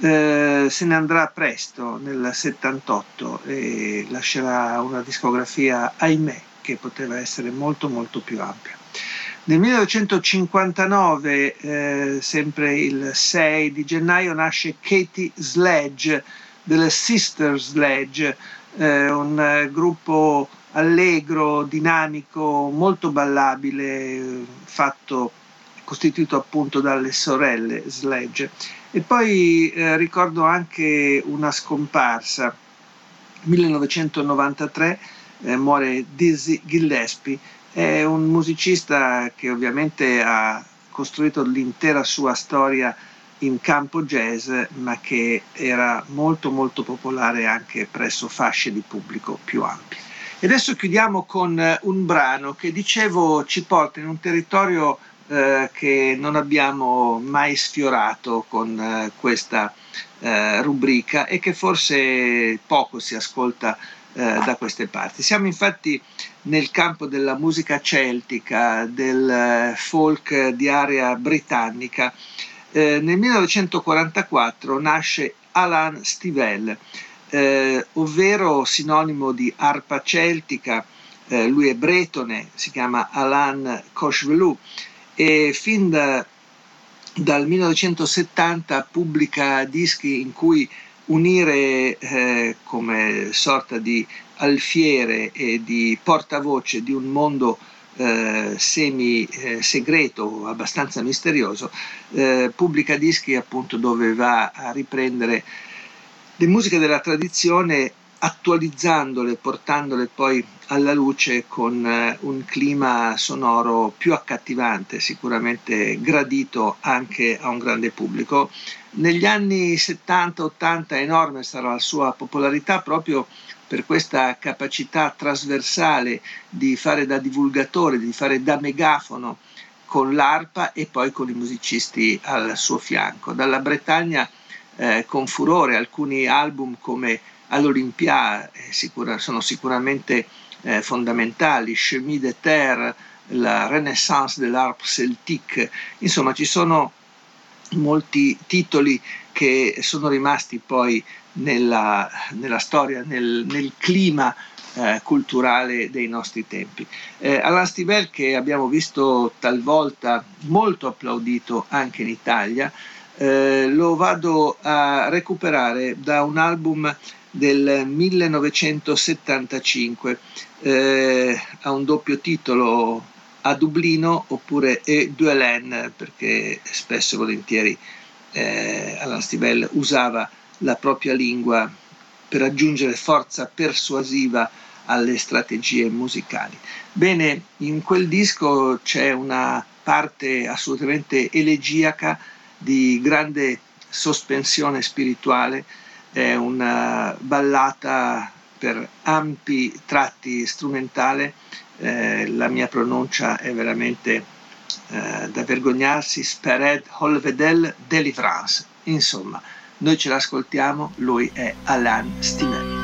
Speaker 1: Eh, se ne andrà presto nel 78 e lascerà una discografia, ahimè, che poteva essere molto molto più ampia. Nel 1959, eh, sempre il 6 di gennaio, nasce Katie Sledge delle Sister Sledge, eh, un eh, gruppo allegro, dinamico, molto ballabile, fatto, costituito appunto dalle sorelle Sledge. E poi eh, ricordo anche una scomparsa, 1993 eh, muore Dizzy Gillespie, è un musicista che ovviamente ha costruito l'intera sua storia in campo jazz, ma che era molto molto popolare anche presso fasce di pubblico più ampie. E adesso chiudiamo con eh, un brano che dicevo ci porta in un territorio eh, che non abbiamo mai sfiorato con eh, questa eh, rubrica e che forse poco si ascolta eh, da queste parti. Siamo infatti nel campo della musica celtica, del eh, folk di area britannica. Eh, nel 1944 nasce Alan Stivell, eh, ovvero sinonimo di arpa celtica, eh, lui è bretone, si chiama Alan Cochvelou e fin da, dal 1970 pubblica dischi in cui unire eh, come sorta di alfiere e di portavoce di un mondo eh, semi eh, segreto, abbastanza misterioso, eh, pubblica dischi appunto dove va a riprendere le musiche della tradizione attualizzandole, portandole poi alla luce con eh, un clima sonoro più accattivante, sicuramente gradito anche a un grande pubblico. Negli anni 70-80 enorme sarà la sua popolarità proprio per questa capacità trasversale di fare da divulgatore, di fare da megafono con l'arpa e poi con i musicisti al suo fianco. Dalla Bretagna eh, con furore alcuni album come all'Olympia eh, sicura, sono sicuramente eh, fondamentali, Chemin de Terre, la Renaissance de l'Arp celtique, insomma ci sono molti titoli che sono rimasti poi nella, nella storia, nel, nel clima eh, culturale dei nostri tempi. Eh, Alain Stivell che abbiamo visto talvolta molto applaudito anche in Italia, eh, lo vado a recuperare da un album del 1975, eh, ha un doppio titolo a Dublino oppure E Duelen perché spesso e volentieri eh, Alain Stivell usava la propria lingua per aggiungere forza persuasiva alle strategie musicali. Bene, in quel disco c'è una parte assolutamente elegiaca di grande sospensione spirituale, è una ballata per ampi tratti strumentale, eh, la mia pronuncia è veramente eh, da vergognarsi, Spered Holvedel Delivrance, insomma, noi ce l'ascoltiamo, lui è Alain Stimel.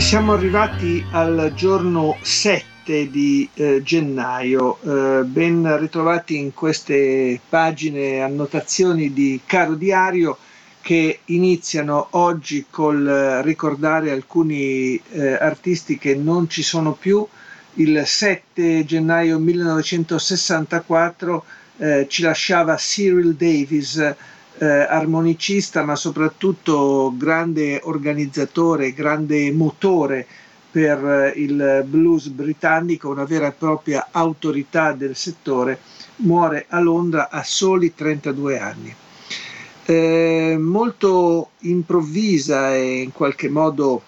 Speaker 1: Siamo arrivati al giorno 7 di eh, gennaio, eh, ben ritrovati in queste pagine annotazioni di Caro Diario che iniziano oggi col ricordare alcuni eh, artisti che non ci sono più. Il 7 gennaio 1964 eh, ci lasciava Cyril Davis, eh, armonicista ma soprattutto grande organizzatore, grande motore per eh, il blues britannico, una vera e propria autorità del settore, muore a Londra a soli 32 anni. Eh, molto improvvisa e in qualche modo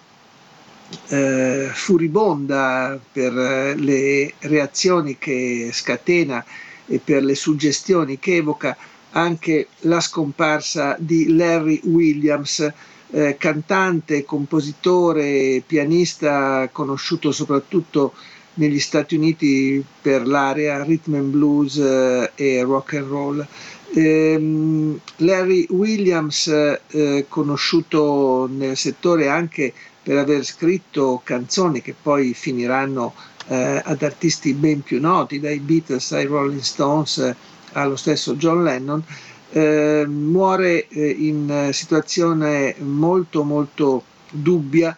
Speaker 1: eh, furibonda per eh, le reazioni che scatena e per le suggestioni che evoca, anche la scomparsa di Larry Williams, eh, cantante, compositore, pianista conosciuto soprattutto negli Stati Uniti per l'area rhythm and blues eh, e rock and roll. Eh, Larry Williams, eh, conosciuto nel settore anche per aver scritto canzoni che poi finiranno eh, ad artisti ben più noti, dai Beatles ai Rolling Stones allo stesso John Lennon, eh, muore eh, in situazione molto molto dubbia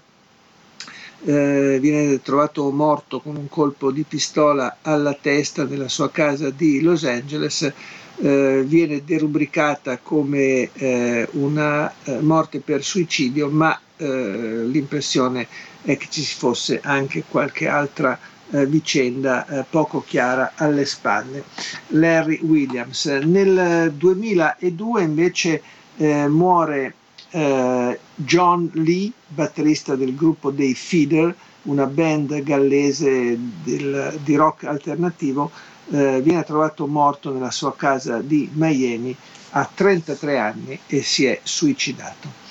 Speaker 1: eh, viene trovato morto con un colpo di pistola alla testa nella sua casa di Los Angeles, eh, viene derubricata come eh, una eh, morte per suicidio, ma eh, l'impressione è che ci fosse anche qualche altra eh, vicenda eh, poco chiara alle spalle. Larry Williams. Nel 2002 invece eh, muore eh, John Lee, batterista del gruppo dei Feeder, una band gallese del, di rock alternativo, eh, viene trovato morto nella sua casa di Miami a 33 anni e si è suicidato.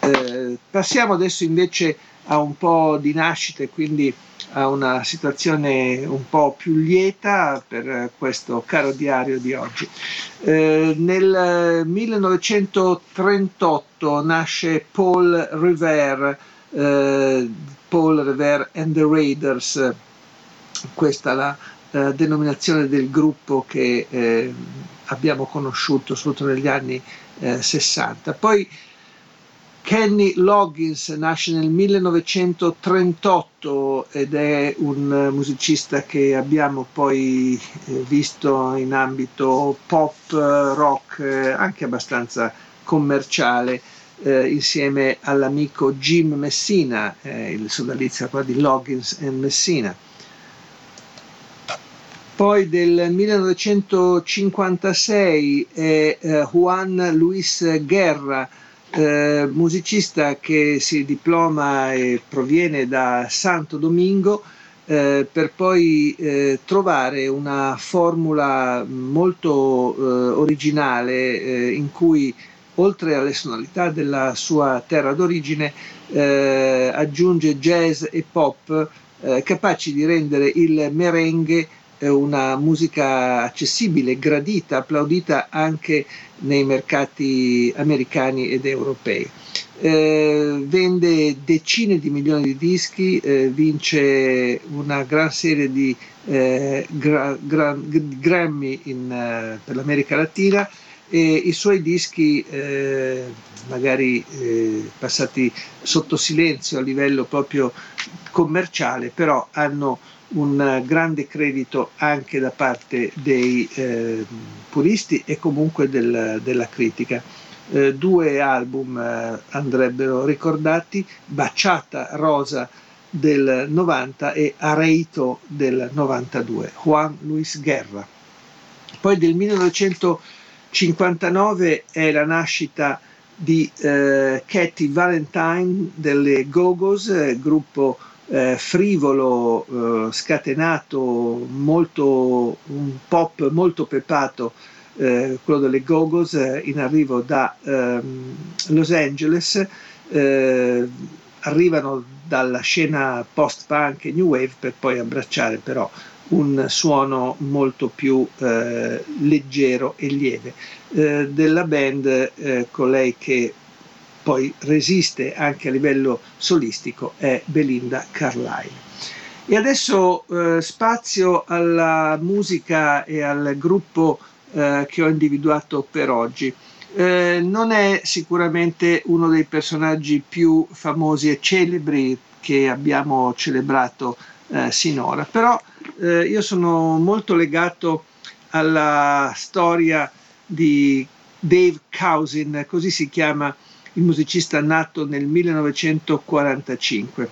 Speaker 1: Eh, passiamo adesso invece a un po' di nascite, quindi a una situazione un po' più lieta per questo caro diario di oggi. Eh, nel 1938 nasce Paul Revere, eh, Paul Revere and the Raiders, questa è la eh, denominazione del gruppo che eh, abbiamo conosciuto soprattutto negli anni 60. Eh, Poi Kenny Loggins nasce nel 1938 ed è un musicista che abbiamo poi eh, visto in ambito pop, rock, eh, anche abbastanza commerciale, eh, insieme all'amico Jim Messina, eh, il sodalizio di Loggins e Messina. Poi del 1956 è eh, Juan Luis Guerra, eh, musicista che si diploma e proviene da Santo Domingo eh, per poi eh, trovare una formula molto eh, originale eh, in cui oltre alle sonorità della sua terra d'origine aggiunge jazz e pop capaci di rendere il merengue una musica accessibile, gradita, applaudita anche nei mercati americani ed europei. Eh, vende decine di milioni di dischi, eh, vince una gran serie di eh, gra, gra, Grammy in, eh, per l'America Latina e i suoi dischi, eh, magari eh, passati sotto silenzio a livello proprio commerciale, però hanno un grande credito anche da parte dei eh, puristi e comunque del, della critica. Eh, due album eh, andrebbero ricordati, Baciata Rosa del 90 e Areito del 92, Juan Luis Guerra. Poi del 1959 è la nascita di eh, Katie Valentine delle Gogos, eh, gruppo eh, frivolo, eh, scatenato, molto, un pop molto pepato, eh, quello delle Gogos, eh, in arrivo da ehm, Los Angeles, eh, arrivano dalla scena post-punk e new wave per poi abbracciare però un suono molto più eh, leggero e lieve. della band colei che poi resiste anche a livello solistico è Belinda Carlisle. E adesso eh, spazio alla musica e al gruppo eh, che ho individuato per oggi. Eh, non è sicuramente uno dei personaggi più famosi e celebri che abbiamo celebrato eh, sinora, però eh, io sono molto legato alla storia di Dave Cousin, così si chiama il musicista nato nel 1945.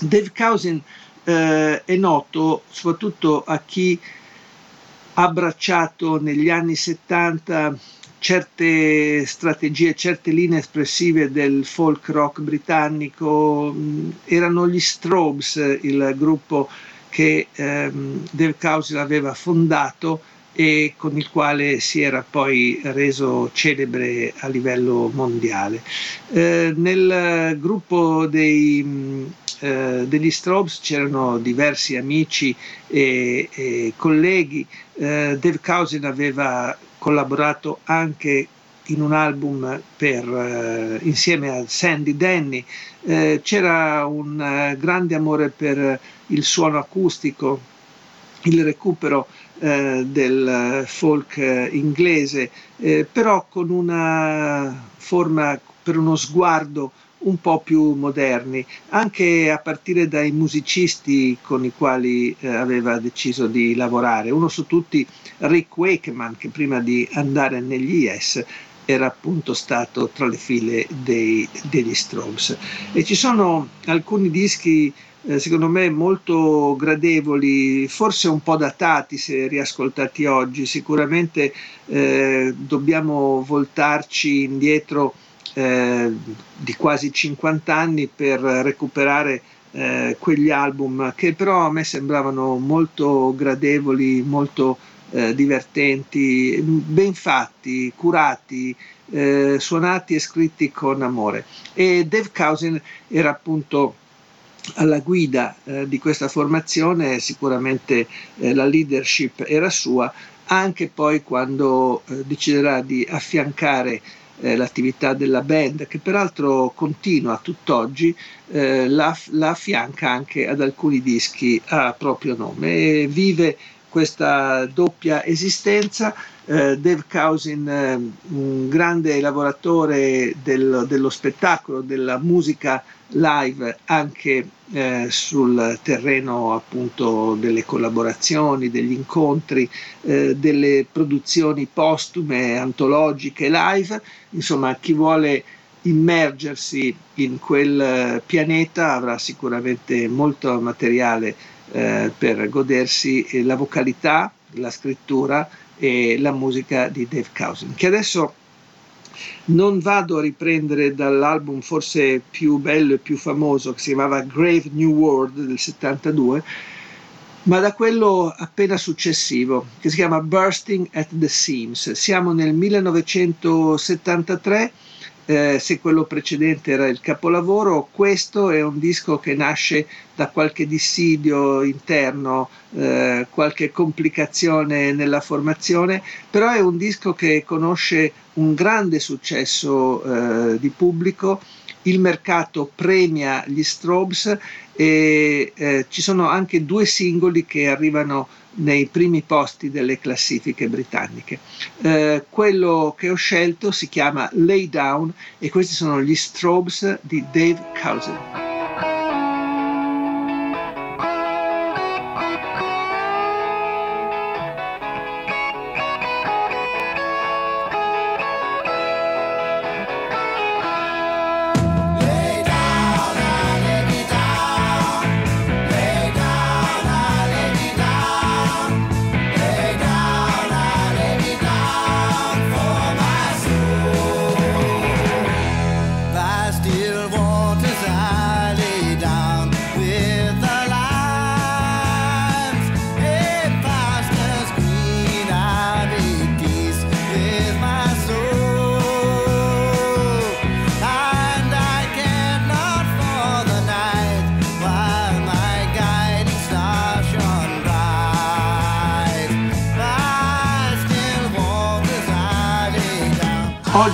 Speaker 1: Dave Cousin eh, è noto soprattutto a chi ha abbracciato negli anni 70 certe strategie, certe linee espressive del folk rock britannico. Mm, erano gli Strobes, il gruppo che ehm, Dave Cousin aveva fondato e con il quale si era poi reso celebre a livello mondiale. Eh, nel gruppo dei, mm, eh, degli Strobes c'erano diversi amici e, e colleghi. Eh, Dave Cousin aveva collaborato anche in un album per, eh, insieme a Sandy Denny. Eh, c'era un eh, grande amore per il suono acustico, il recupero eh, del folk inglese, eh, però con una forma per uno sguardo un po' più moderni, anche a partire dai musicisti con i quali eh, aveva deciso di lavorare. Uno su tutti Rick Wakeman, che prima di andare negli Yes era appunto stato tra le file dei, degli Strokes. E ci sono alcuni dischi eh, secondo me molto gradevoli, forse un po' datati se riascoltati oggi, sicuramente eh, dobbiamo voltarci indietro eh, di quasi 50 anni per recuperare eh, quegli album che però a me sembravano molto gradevoli, molto eh, divertenti, ben fatti, curati, suonati e scritti con amore. E Dave Cousin era appunto alla guida eh, di questa formazione, sicuramente eh, la leadership era sua, anche poi quando eh, deciderà di affiancare eh, l'attività della band, che peraltro continua tutt'oggi, eh, la, la affianca anche ad alcuni dischi a proprio nome e vive questa doppia esistenza. Eh, Dave Cousin, eh, un grande lavoratore del, dello spettacolo, della musica live anche eh, sul terreno appunto delle collaborazioni, degli incontri, eh, delle produzioni postume, antologiche, live, insomma chi vuole immergersi in quel pianeta avrà sicuramente molto materiale eh, per godersi la vocalità, la scrittura e la musica di Dave Cousin, che adesso non vado a riprendere dall'album forse più bello e più famoso che si chiamava Grave New World del 72, ma da quello appena successivo che si chiama Bursting at the Seams. Siamo nel 1973 eh, se quello precedente era il capolavoro, questo è un disco che nasce da qualche dissidio interno, eh, qualche complicazione nella formazione, però è un disco che conosce un grande successo eh, di pubblico, il mercato premia gli Strobes e eh, ci sono anche due singoli che arrivano nei primi posti delle classifiche britanniche. Eh, quello che ho scelto si chiama Lay Down e questi sono gli Strobes di Dave Cousin.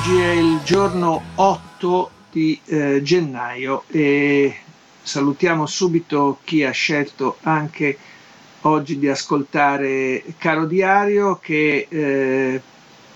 Speaker 1: Oggi è il giorno 8 di eh, gennaio e salutiamo subito chi ha scelto anche oggi di ascoltare Caro Diario che eh,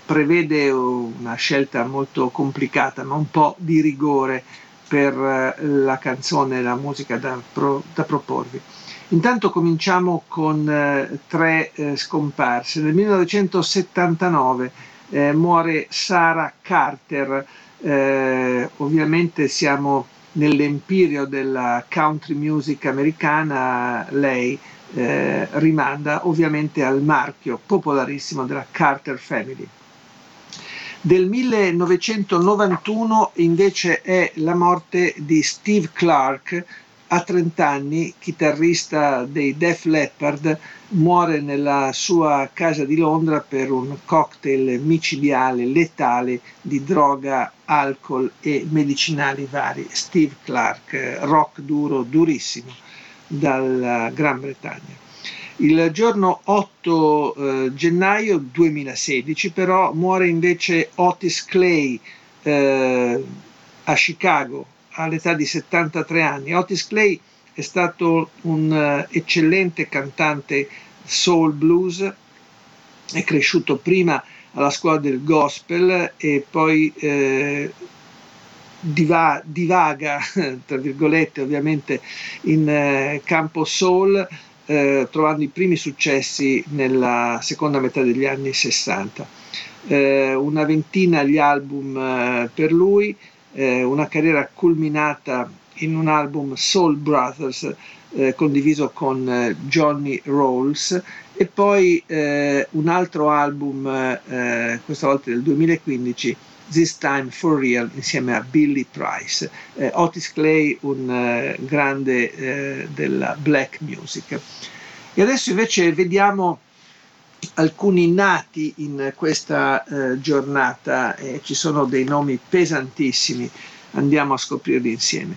Speaker 1: prevede una scelta molto complicata ma un po' di rigore per eh, la canzone, la musica da, pro, da proporvi. Intanto cominciamo con eh, tre eh, scomparse. Nel 1979 eh, muore Sarah Carter, eh, ovviamente siamo nell'empirio della country music americana, lei eh, rimanda ovviamente al marchio popolarissimo della Carter Family. Del 1991 invece è la morte di Steve Clark, a 30 anni, chitarrista dei Def Leppard, muore nella sua casa di Londra per un cocktail micidiale letale di droga, alcol e medicinali vari. Steve Clark, rock duro, durissimo, dalla Gran Bretagna. Il giorno 8 eh, gennaio 2016 però muore invece Otis Clay eh, a Chicago all'età di 73 anni. Otis Clay è stato un uh, eccellente cantante soul blues, è cresciuto prima alla scuola del gospel e poi eh, diva, divaga, tra virgolette, ovviamente in eh, campo soul, eh, trovando i primi successi nella seconda metà degli anni 60. Eh, una ventina gli album eh, per lui, eh, una carriera culminata in un album Soul Brothers eh, condiviso con eh, Johnny Rolls e poi eh, un altro album, eh, questa volta del 2015, This Time for Real, insieme a Billy Price. Eh, Otis Clay, un eh, grande della black music. E adesso invece vediamo alcuni nati in questa giornata, ci sono dei nomi pesantissimi, andiamo a scoprirli insieme.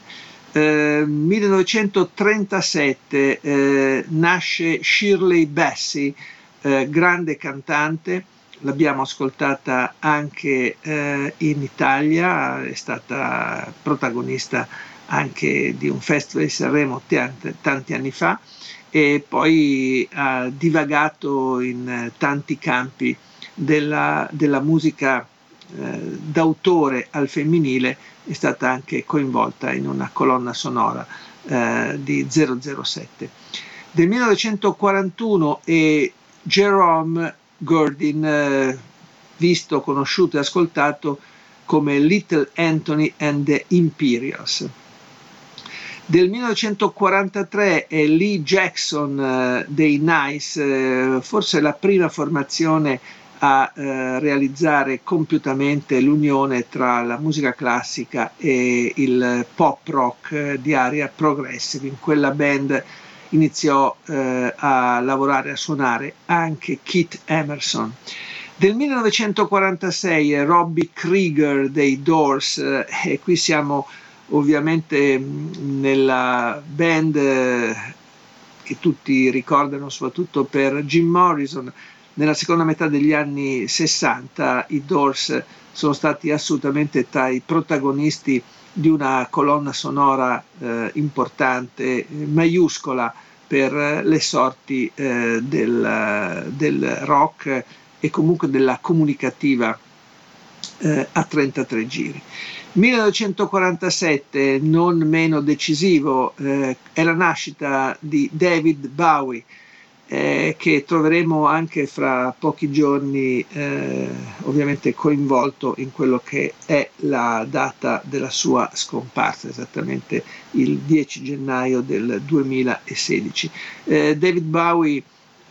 Speaker 1: 1937 ehm, eh, nasce Shirley Bassey, eh, grande cantante, l'abbiamo ascoltata anche eh, in Italia, è stata protagonista anche di un festival di Sanremo tanti, tanti anni fa e poi ha divagato in tanti campi della, della musica eh, d'autore al femminile è stata anche coinvolta in una colonna sonora eh, di 007. Del 1941 è Jerome Gordon, eh, visto, conosciuto e ascoltato come Little Anthony and the Imperials. Del 1943 è Lee Jackson eh, dei Nice, eh, forse la prima formazione a eh, realizzare compiutamente l'unione tra la musica classica e il pop rock eh, di area progressive. In quella band iniziò eh, a lavorare, a suonare anche Keith Emerson. Del 1946 è Robbie Krieger dei Doors eh, e qui siamo ovviamente mm, nella band eh, che tutti ricordano soprattutto per Jim Morrison, nella seconda metà degli anni 60 i Doors sono stati assolutamente tra i protagonisti di una colonna sonora eh, importante, maiuscola per le sorti eh, del, del, rock e comunque della comunicativa eh, a 33 giri. 1947, non meno decisivo, eh, è la nascita di David Bowie, eh, che troveremo anche fra pochi giorni eh, ovviamente coinvolto in quello che è la data della sua scomparsa, esattamente il 10 gennaio del 2016. Eh, David Bowie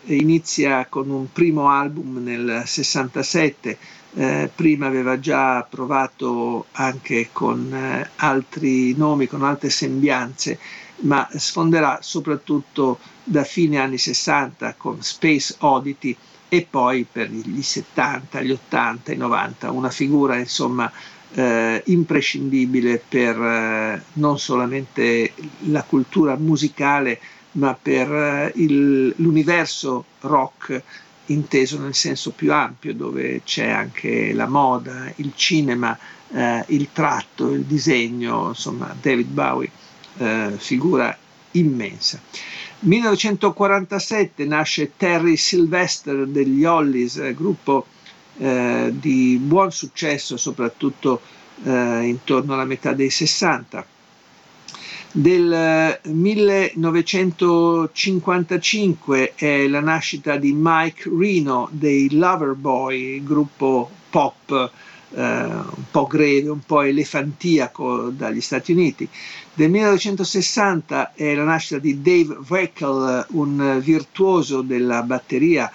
Speaker 1: inizia con un primo album nel 67, eh, prima aveva già provato anche con eh, altri nomi, con altre sembianze, ma sfonderà soprattutto da fine anni 60 con Space Oddity e poi per gli 70, gli 80, i 90, una figura insomma eh, imprescindibile per eh, non solamente la cultura musicale ma per eh, il, l'universo rock inteso nel senso più ampio dove c'è anche la moda, il cinema, eh, il tratto, il disegno, insomma David Bowie eh, figura immensa. 1947 nasce Terry Sylvester degli Hollies, eh, gruppo eh, di buon successo soprattutto eh, intorno alla metà dei 60. Del 1955 eh, è la nascita di Mike Reno dei Loverboy, gruppo pop eh, un po' greve, un po' elefantiaco dagli Stati Uniti. Del 1960 è la nascita di Dave Weckl, un virtuoso della batteria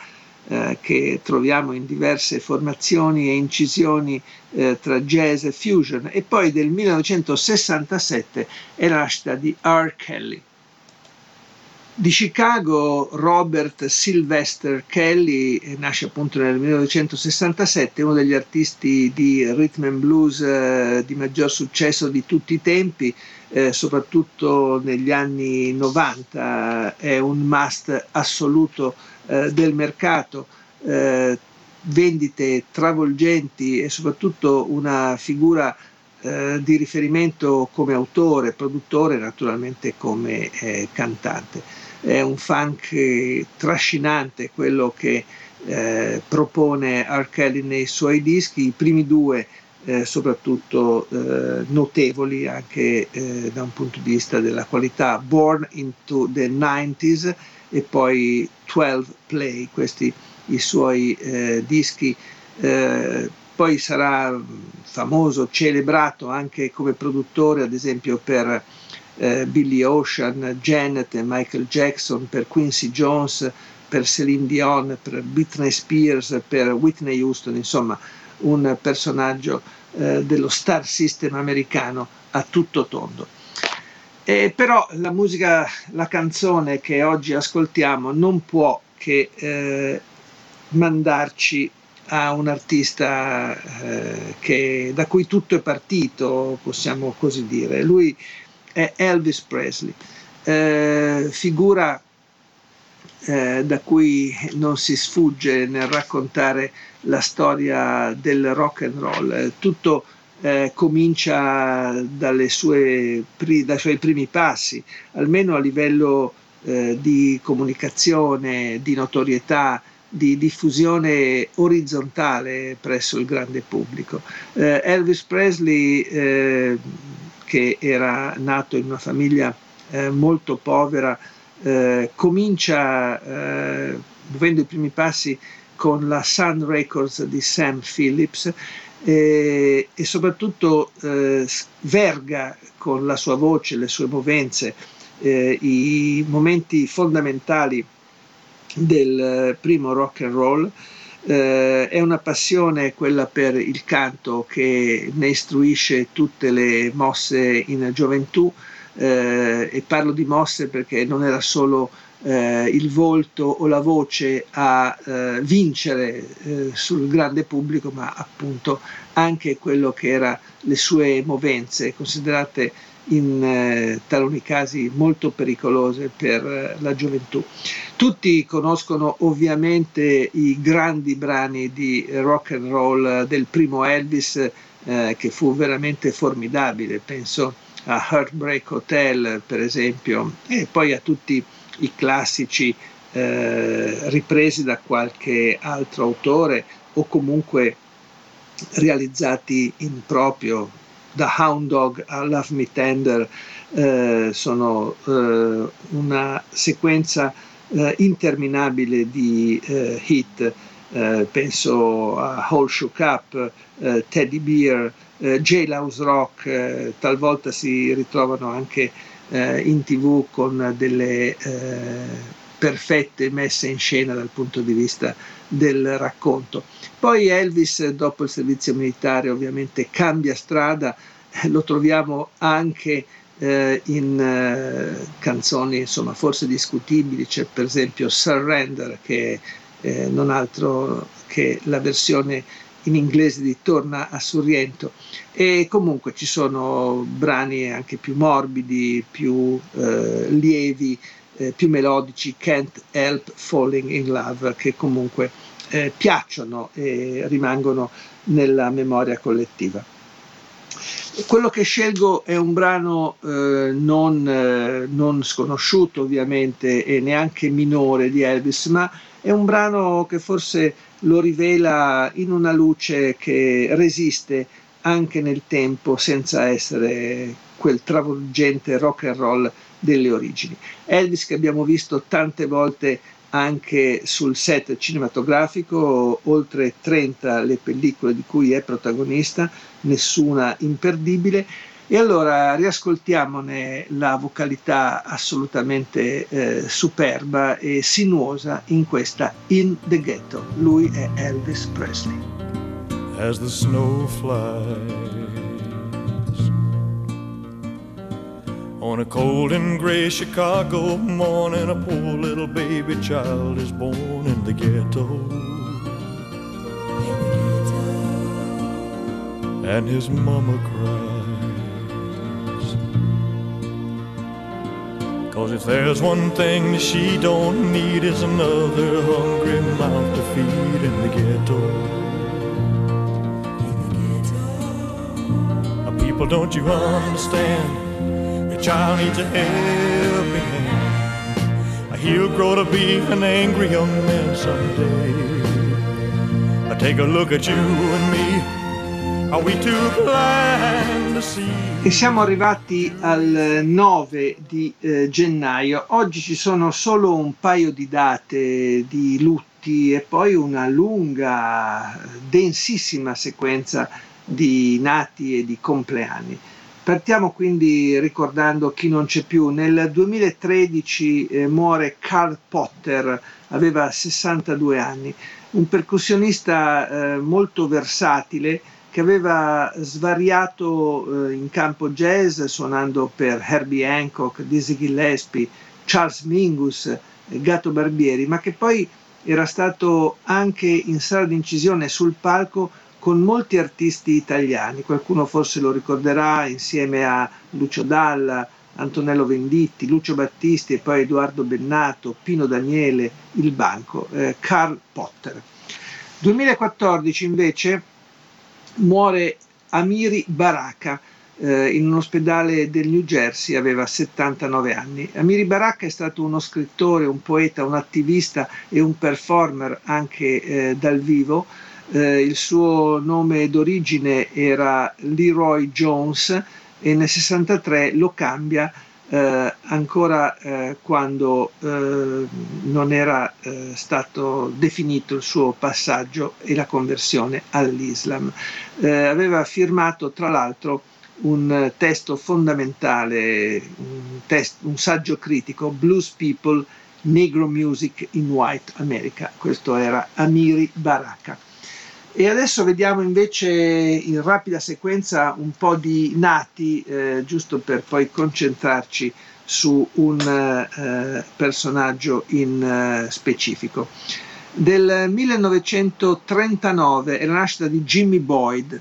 Speaker 1: eh, che troviamo in diverse formazioni e incisioni eh, tra jazz e fusion e poi del 1967 è la nascita di R. Kelly. Di Chicago Robert Sylvester Kelly eh, nasce appunto nel 1967, uno degli artisti di rhythm and blues eh, di maggior successo di tutti i tempi, eh, soprattutto negli anni 90, è un must assoluto eh, del mercato, eh, vendite travolgenti e soprattutto una figura eh, di riferimento come autore, produttore, naturalmente come cantante è un funk trascinante quello che eh, propone R. Kelly nei suoi dischi, i primi due eh, soprattutto eh, notevoli anche eh, da un punto di vista della qualità. Born into the 90s e poi 12 Play, questi i suoi eh, dischi. Eh, poi sarà famoso, celebrato anche come produttore, ad esempio per eh, Billy Ocean, Janet e Michael Jackson, per Quincy Jones, per Celine Dion, per Britney Spears, per Whitney Houston, insomma un personaggio eh, dello star system americano a tutto tondo. E però la musica, la canzone che oggi ascoltiamo non può che eh, mandarci a un artista eh, che, da cui tutto è partito, possiamo così dire. Lui è Elvis Presley, eh, figura eh, da cui non si sfugge nel raccontare la storia del rock and roll. Tutto eh, comincia sue, dai suoi primi passi, almeno a livello eh, di comunicazione, di notorietà, di diffusione orizzontale presso il grande pubblico. Eh, Elvis Presley, eh, che era nato in una famiglia eh, molto povera, eh, comincia eh, muovendo i primi passi con la Sun Records di Sam Phillips e, e soprattutto eh, verga con la sua voce, le sue movenze, i momenti fondamentali del primo rock and roll. Eh, è una passione quella per il canto che ne istruisce tutte le mosse in gioventù. Eh, e parlo di mosse perché non era solo eh, il volto o la voce a eh, vincere eh, sul grande pubblico, ma appunto anche quello che era le sue movenze, considerate in eh, taluni casi molto pericolose per eh, la gioventù. Tutti conoscono ovviamente i grandi brani di rock and roll del primo Elvis eh, che fu veramente formidabile, penso a Heartbreak Hotel per esempio e poi a tutti i classici eh, ripresi da qualche altro autore o comunque realizzati in proprio da Hound Dog a Love Me Tender eh, sono eh, una sequenza eh, interminabile di eh, hit. Eh, penso a Whole Shook Up, Teddy Bear, Jailhouse Rock, talvolta si ritrovano anche in tv con delle perfette messe in scena dal punto di vista del racconto. Poi Elvis, dopo il servizio militare, ovviamente cambia strada, eh, lo troviamo anche eh, in eh, canzoni insomma forse discutibili, c'è per esempio Surrender che eh, non altro che la versione in inglese di Torna a Sorrento e comunque ci sono brani anche più morbidi, più eh, lievi, eh, più melodici, Can't Help Falling in Love, che comunque eh, piacciono e rimangono nella memoria collettiva. Quello che scelgo è un brano eh, non, eh, non, sconosciuto ovviamente e neanche minore di Elvis, ma è un brano che forse lo rivela in una luce che resiste anche nel tempo senza essere quel travolgente rock and roll delle origini. Elvis che abbiamo visto tante volte anche sul set cinematografico, oltre 30 le pellicole di cui è protagonista, nessuna imperdibile. E allora riascoltiamone la vocalità assolutamente eh, superba e sinuosa in questa In the Ghetto. Lui è Elvis Presley. As the snow flies On a cold and gray Chicago morning, a poor little baby child is born in the ghetto. And his mama cries. Cause if there's one thing she don't need is another hungry mouth to feed in the ghetto. People, don't you understand? Child needs a helping hand. He'll grow to be an angry young man someday. Take a look at you and me. E siamo arrivati al 9 di eh, gennaio. Oggi ci sono solo un paio di date di lutti e poi una lunga, densissima sequenza di nati e di compleanni. Partiamo quindi ricordando chi non c'è più. Nel 2013 eh, muore Carl Potter, aveva 62 anni, un percussionista eh, molto versatile che aveva svariato eh, in campo jazz suonando per Herbie Hancock, Dizzy Gillespie, Charles Mingus, Gatto Barbieri, ma che poi era stato anche in sala d'incisione sul palco con molti artisti italiani, qualcuno forse lo ricorderà insieme a Lucio Dalla, Antonello Venditti, Lucio Battisti e poi Edoardo Bennato, Pino Daniele, Il Banco, eh, Karl Potter. 2014 invece muore Amiri Baraka eh, in un ospedale del New Jersey, aveva 79 anni. Amiri Baraka è stato uno scrittore, un poeta, un attivista e un performer anche eh, dal vivo. Eh, il suo nome d'origine era Leroy Jones e nel 63 lo cambia eh, ancora eh, quando eh, non era eh, stato definito il suo passaggio e la conversione all'Islam. Eh, aveva firmato tra l'altro un testo fondamentale, un, test, un saggio critico, Blues People, Negro Music in White America. Questo era Amiri Baraka. E adesso vediamo invece in rapida sequenza un po' di nati, eh, giusto per poi concentrarci su un eh, personaggio in eh, specifico. Del 1939 è la nascita di Jimmy Boyd,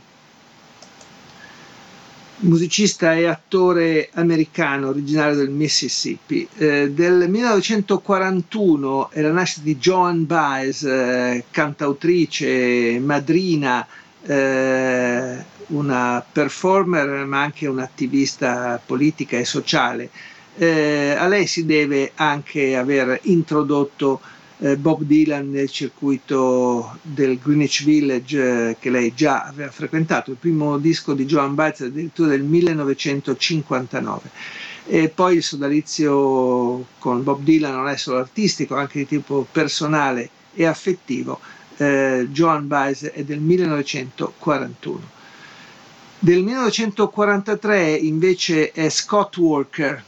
Speaker 1: musicista e attore americano originario del Mississippi. Eh, del 1941 è la nascita di Joan Baez, eh, cantautrice, madrina, eh, una performer ma anche un'attivista politica e sociale. Eh, a lei si deve anche aver introdotto eh, Bob Dylan nel circuito del Greenwich Village eh, che lei già aveva frequentato, il primo disco di Joan Baez addirittura del 1959. E poi il sodalizio con Bob Dylan non è solo artistico, anche di tipo personale e affettivo. Eh, Joan Baez è del 1941. Del 1943 invece è Scott Walker,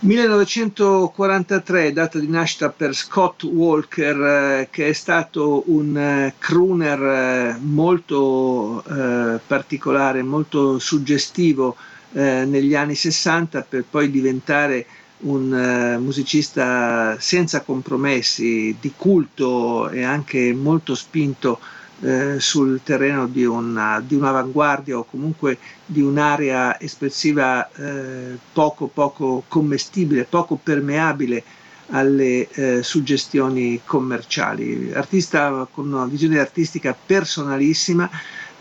Speaker 1: 1943, data di nascita per Scott Walker, eh, che è stato un eh, crooner eh, molto eh, particolare, molto suggestivo eh, negli anni 60 per poi diventare un eh, musicista senza compromessi, di culto e anche molto spinto eh, sul terreno di, una, di, un'avanguardia o comunque di un'area espressiva eh, poco, poco commestibile, poco permeabile alle eh, suggestioni commerciali. Artista con una visione artistica personalissima,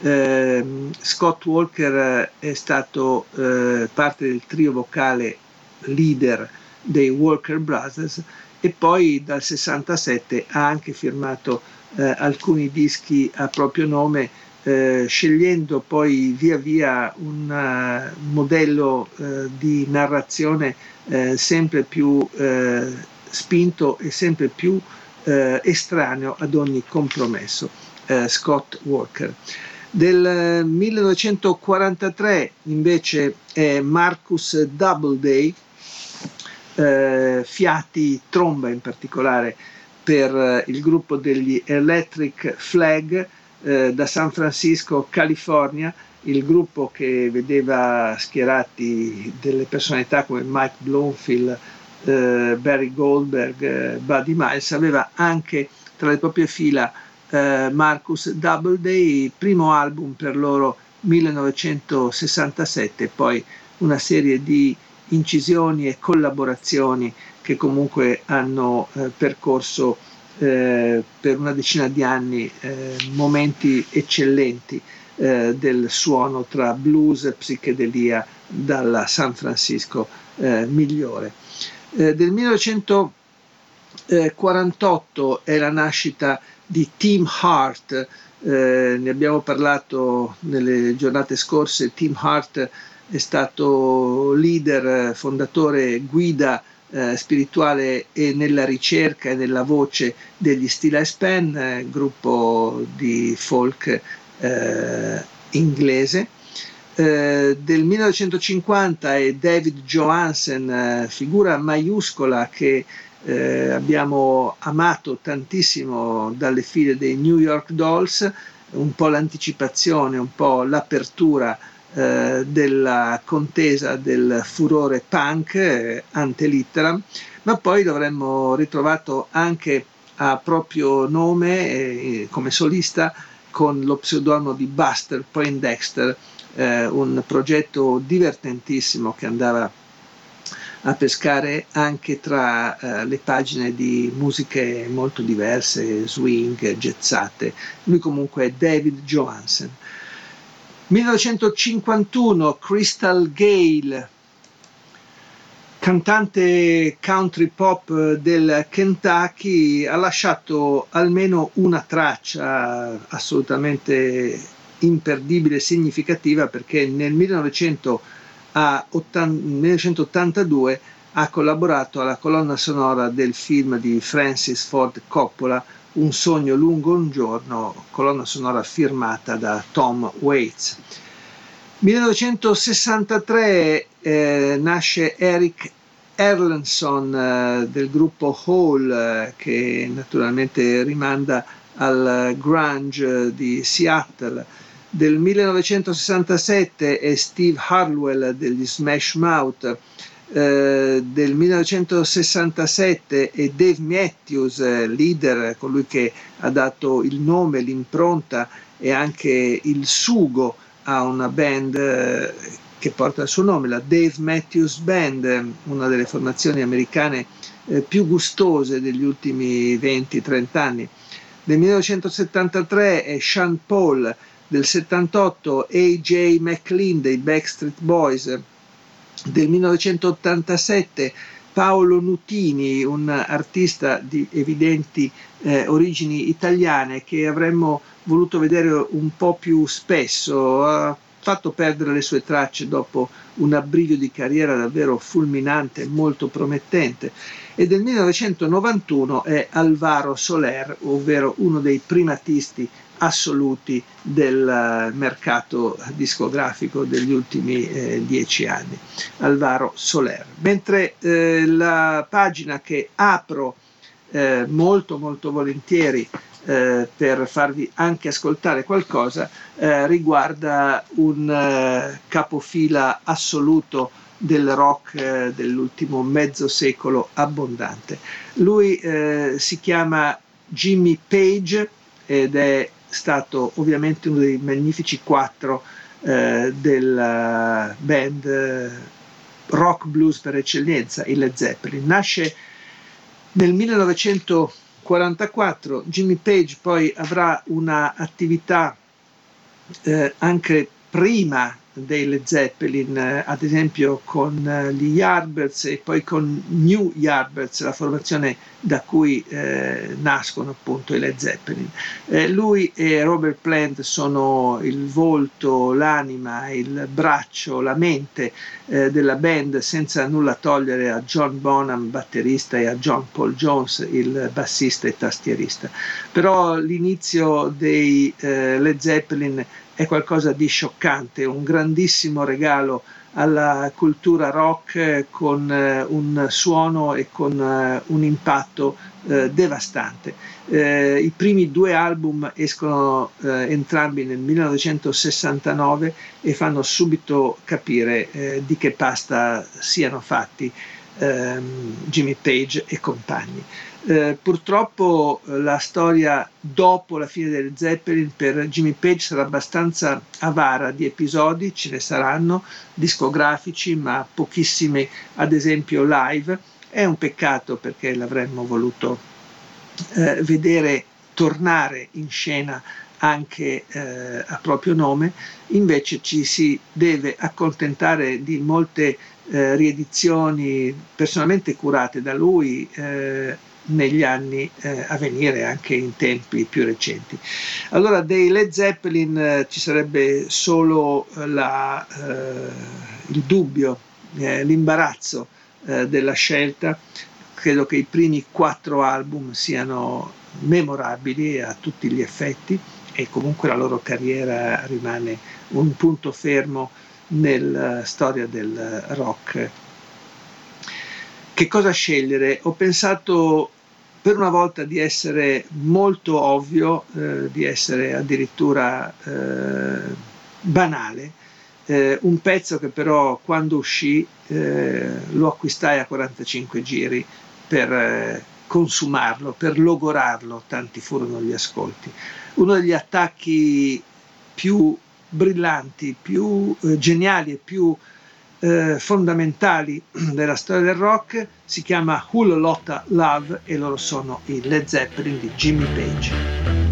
Speaker 1: eh, Scott Walker è stato eh, parte del trio vocale leader dei Walker Brothers e poi dal 67 ha anche firmato eh, alcuni dischi a proprio nome, eh, scegliendo poi via via un uh, modello uh, di narrazione uh, sempre più spinto e sempre più estraneo ad ogni compromesso. Scott Walker. Del 1943 invece è Marcus Doubleday, eh, fiati, tromba in particolare, per eh, il gruppo degli Electric Flag eh, da San Francisco, California, il gruppo che vedeva schierati delle personalità come Mike Bloomfield, eh, Barry Goldberg, eh, Buddy Miles, aveva anche tra le proprie fila eh, Marcus Doubleday, primo album per loro 1967, poi una serie di incisioni e collaborazioni che comunque hanno eh, percorso eh, per una decina di anni eh, momenti eccellenti eh, del suono tra blues e psichedelia dalla San Francisco eh, migliore. Eh, del 1948 è la nascita di Tim Hart, ne abbiamo parlato nelle giornate scorse, Tim Hart è stato leader, fondatore, guida eh, spirituale e nella ricerca e nella voce degli Stila Span, eh, gruppo di folk eh, inglese. Eh, del 1950 è David Johansen, eh, figura maiuscola che eh, abbiamo amato tantissimo dalle file dei New York Dolls, un po' l'anticipazione, un po' l'apertura eh, della contesa del furore punk eh, ante litteram, ma poi l'avremmo ritrovato anche a proprio nome eh, come solista con lo pseudonimo di Buster Poindexter, eh, un progetto divertentissimo che andava a pescare anche tra eh, le pagine di musiche molto diverse, swing, jazzate. Lui comunque è David Johansen. 1951 Crystal Gale, cantante country pop del Kentucky, ha lasciato almeno una traccia assolutamente imperdibile e significativa perché nel 1900 a 1982 ha collaborato alla colonna sonora del film di Francis Ford Coppola Un sogno lungo un giorno, colonna sonora firmata da Tom Waits. 1963 eh, nasce Eric Erlandson eh, del gruppo Hall eh, che naturalmente rimanda al grunge di Seattle del 1967 è Steve Harwell degli Smash Mouth, eh, del 1967 è Dave Matthews, eh, leader, colui che ha dato il nome, l'impronta e anche il sugo a una band eh, che porta il suo nome, la Dave Matthews Band, una delle formazioni americane più gustose degli ultimi 20-30 anni. Del 1973 è Sean Paul, del 78 AJ McLean dei Backstreet Boys, del 1987 Paolo Nutini, un artista di evidenti eh, origini italiane che avremmo voluto vedere un po' più spesso, ha fatto perdere le sue tracce dopo un abbrivio di carriera davvero fulminante molto promettente. E del 1991 è Alvaro Soler, ovvero uno dei primatisti assoluti del eh, mercato discografico degli ultimi eh, dieci anni, Alvaro Soler. Mentre eh, la pagina che apro eh, molto molto volentieri eh, per farvi anche ascoltare qualcosa eh, riguarda un capofila assoluto del rock dell'ultimo mezzo secolo abbondante. Lui si chiama Jimmy Page ed è stato ovviamente uno dei magnifici quattro eh, della band eh, rock blues per eccellenza, il Led Zeppelin. Nasce nel 1944, Jimmy Page poi avrà un'attività eh, anche prima dei Led Zeppelin, eh, ad esempio con eh, gli Yardbirds e poi con New Yardbirds, la formazione da cui eh, nascono appunto i Led Zeppelin. Eh, lui e Robert Plant sono il volto, l'anima, il braccio, la mente eh, della band, senza nulla togliere a John Bonham, batterista, e a John Paul Jones, il bassista e tastierista. Però l'inizio dei eh, Led Zeppelin è qualcosa di scioccante, un grandissimo regalo alla cultura rock con eh, un suono e con eh, un impatto eh, devastante. Eh, I primi due album escono eh, entrambi nel 1969 e fanno subito capire eh, di che pasta siano fatti ehm, Jimmy Page e compagni. Eh, purtroppo eh, la storia dopo la fine del Zeppelin per Jimmy Page sarà abbastanza avara di episodi, ce ne saranno discografici, ma pochissimi ad esempio live. È un peccato perché l'avremmo voluto eh, vedere tornare in scena anche eh, a proprio nome, invece ci si deve accontentare di molte eh, riedizioni personalmente curate da lui, eh, negli anni eh, a venire, anche in tempi più recenti. Allora dei Led Zeppelin eh, ci sarebbe solo la, eh, il dubbio, eh, l'imbarazzo eh, della scelta. Credo che i primi quattro album siano memorabili a tutti gli effetti e comunque la loro carriera rimane un punto fermo nella storia del rock. Che cosa scegliere? Ho pensato per una volta di essere molto ovvio, eh, di essere addirittura eh, banale, eh, un pezzo che però quando uscì eh, lo acquistai a 45 giri per eh, consumarlo, per logorarlo, tanti furono gli ascolti. Uno degli attacchi più brillanti, più eh, geniali e più eh, fondamentali della storia del rock si chiama Whole Lotta Love e loro sono i Led Zeppelin di Jimmy Page.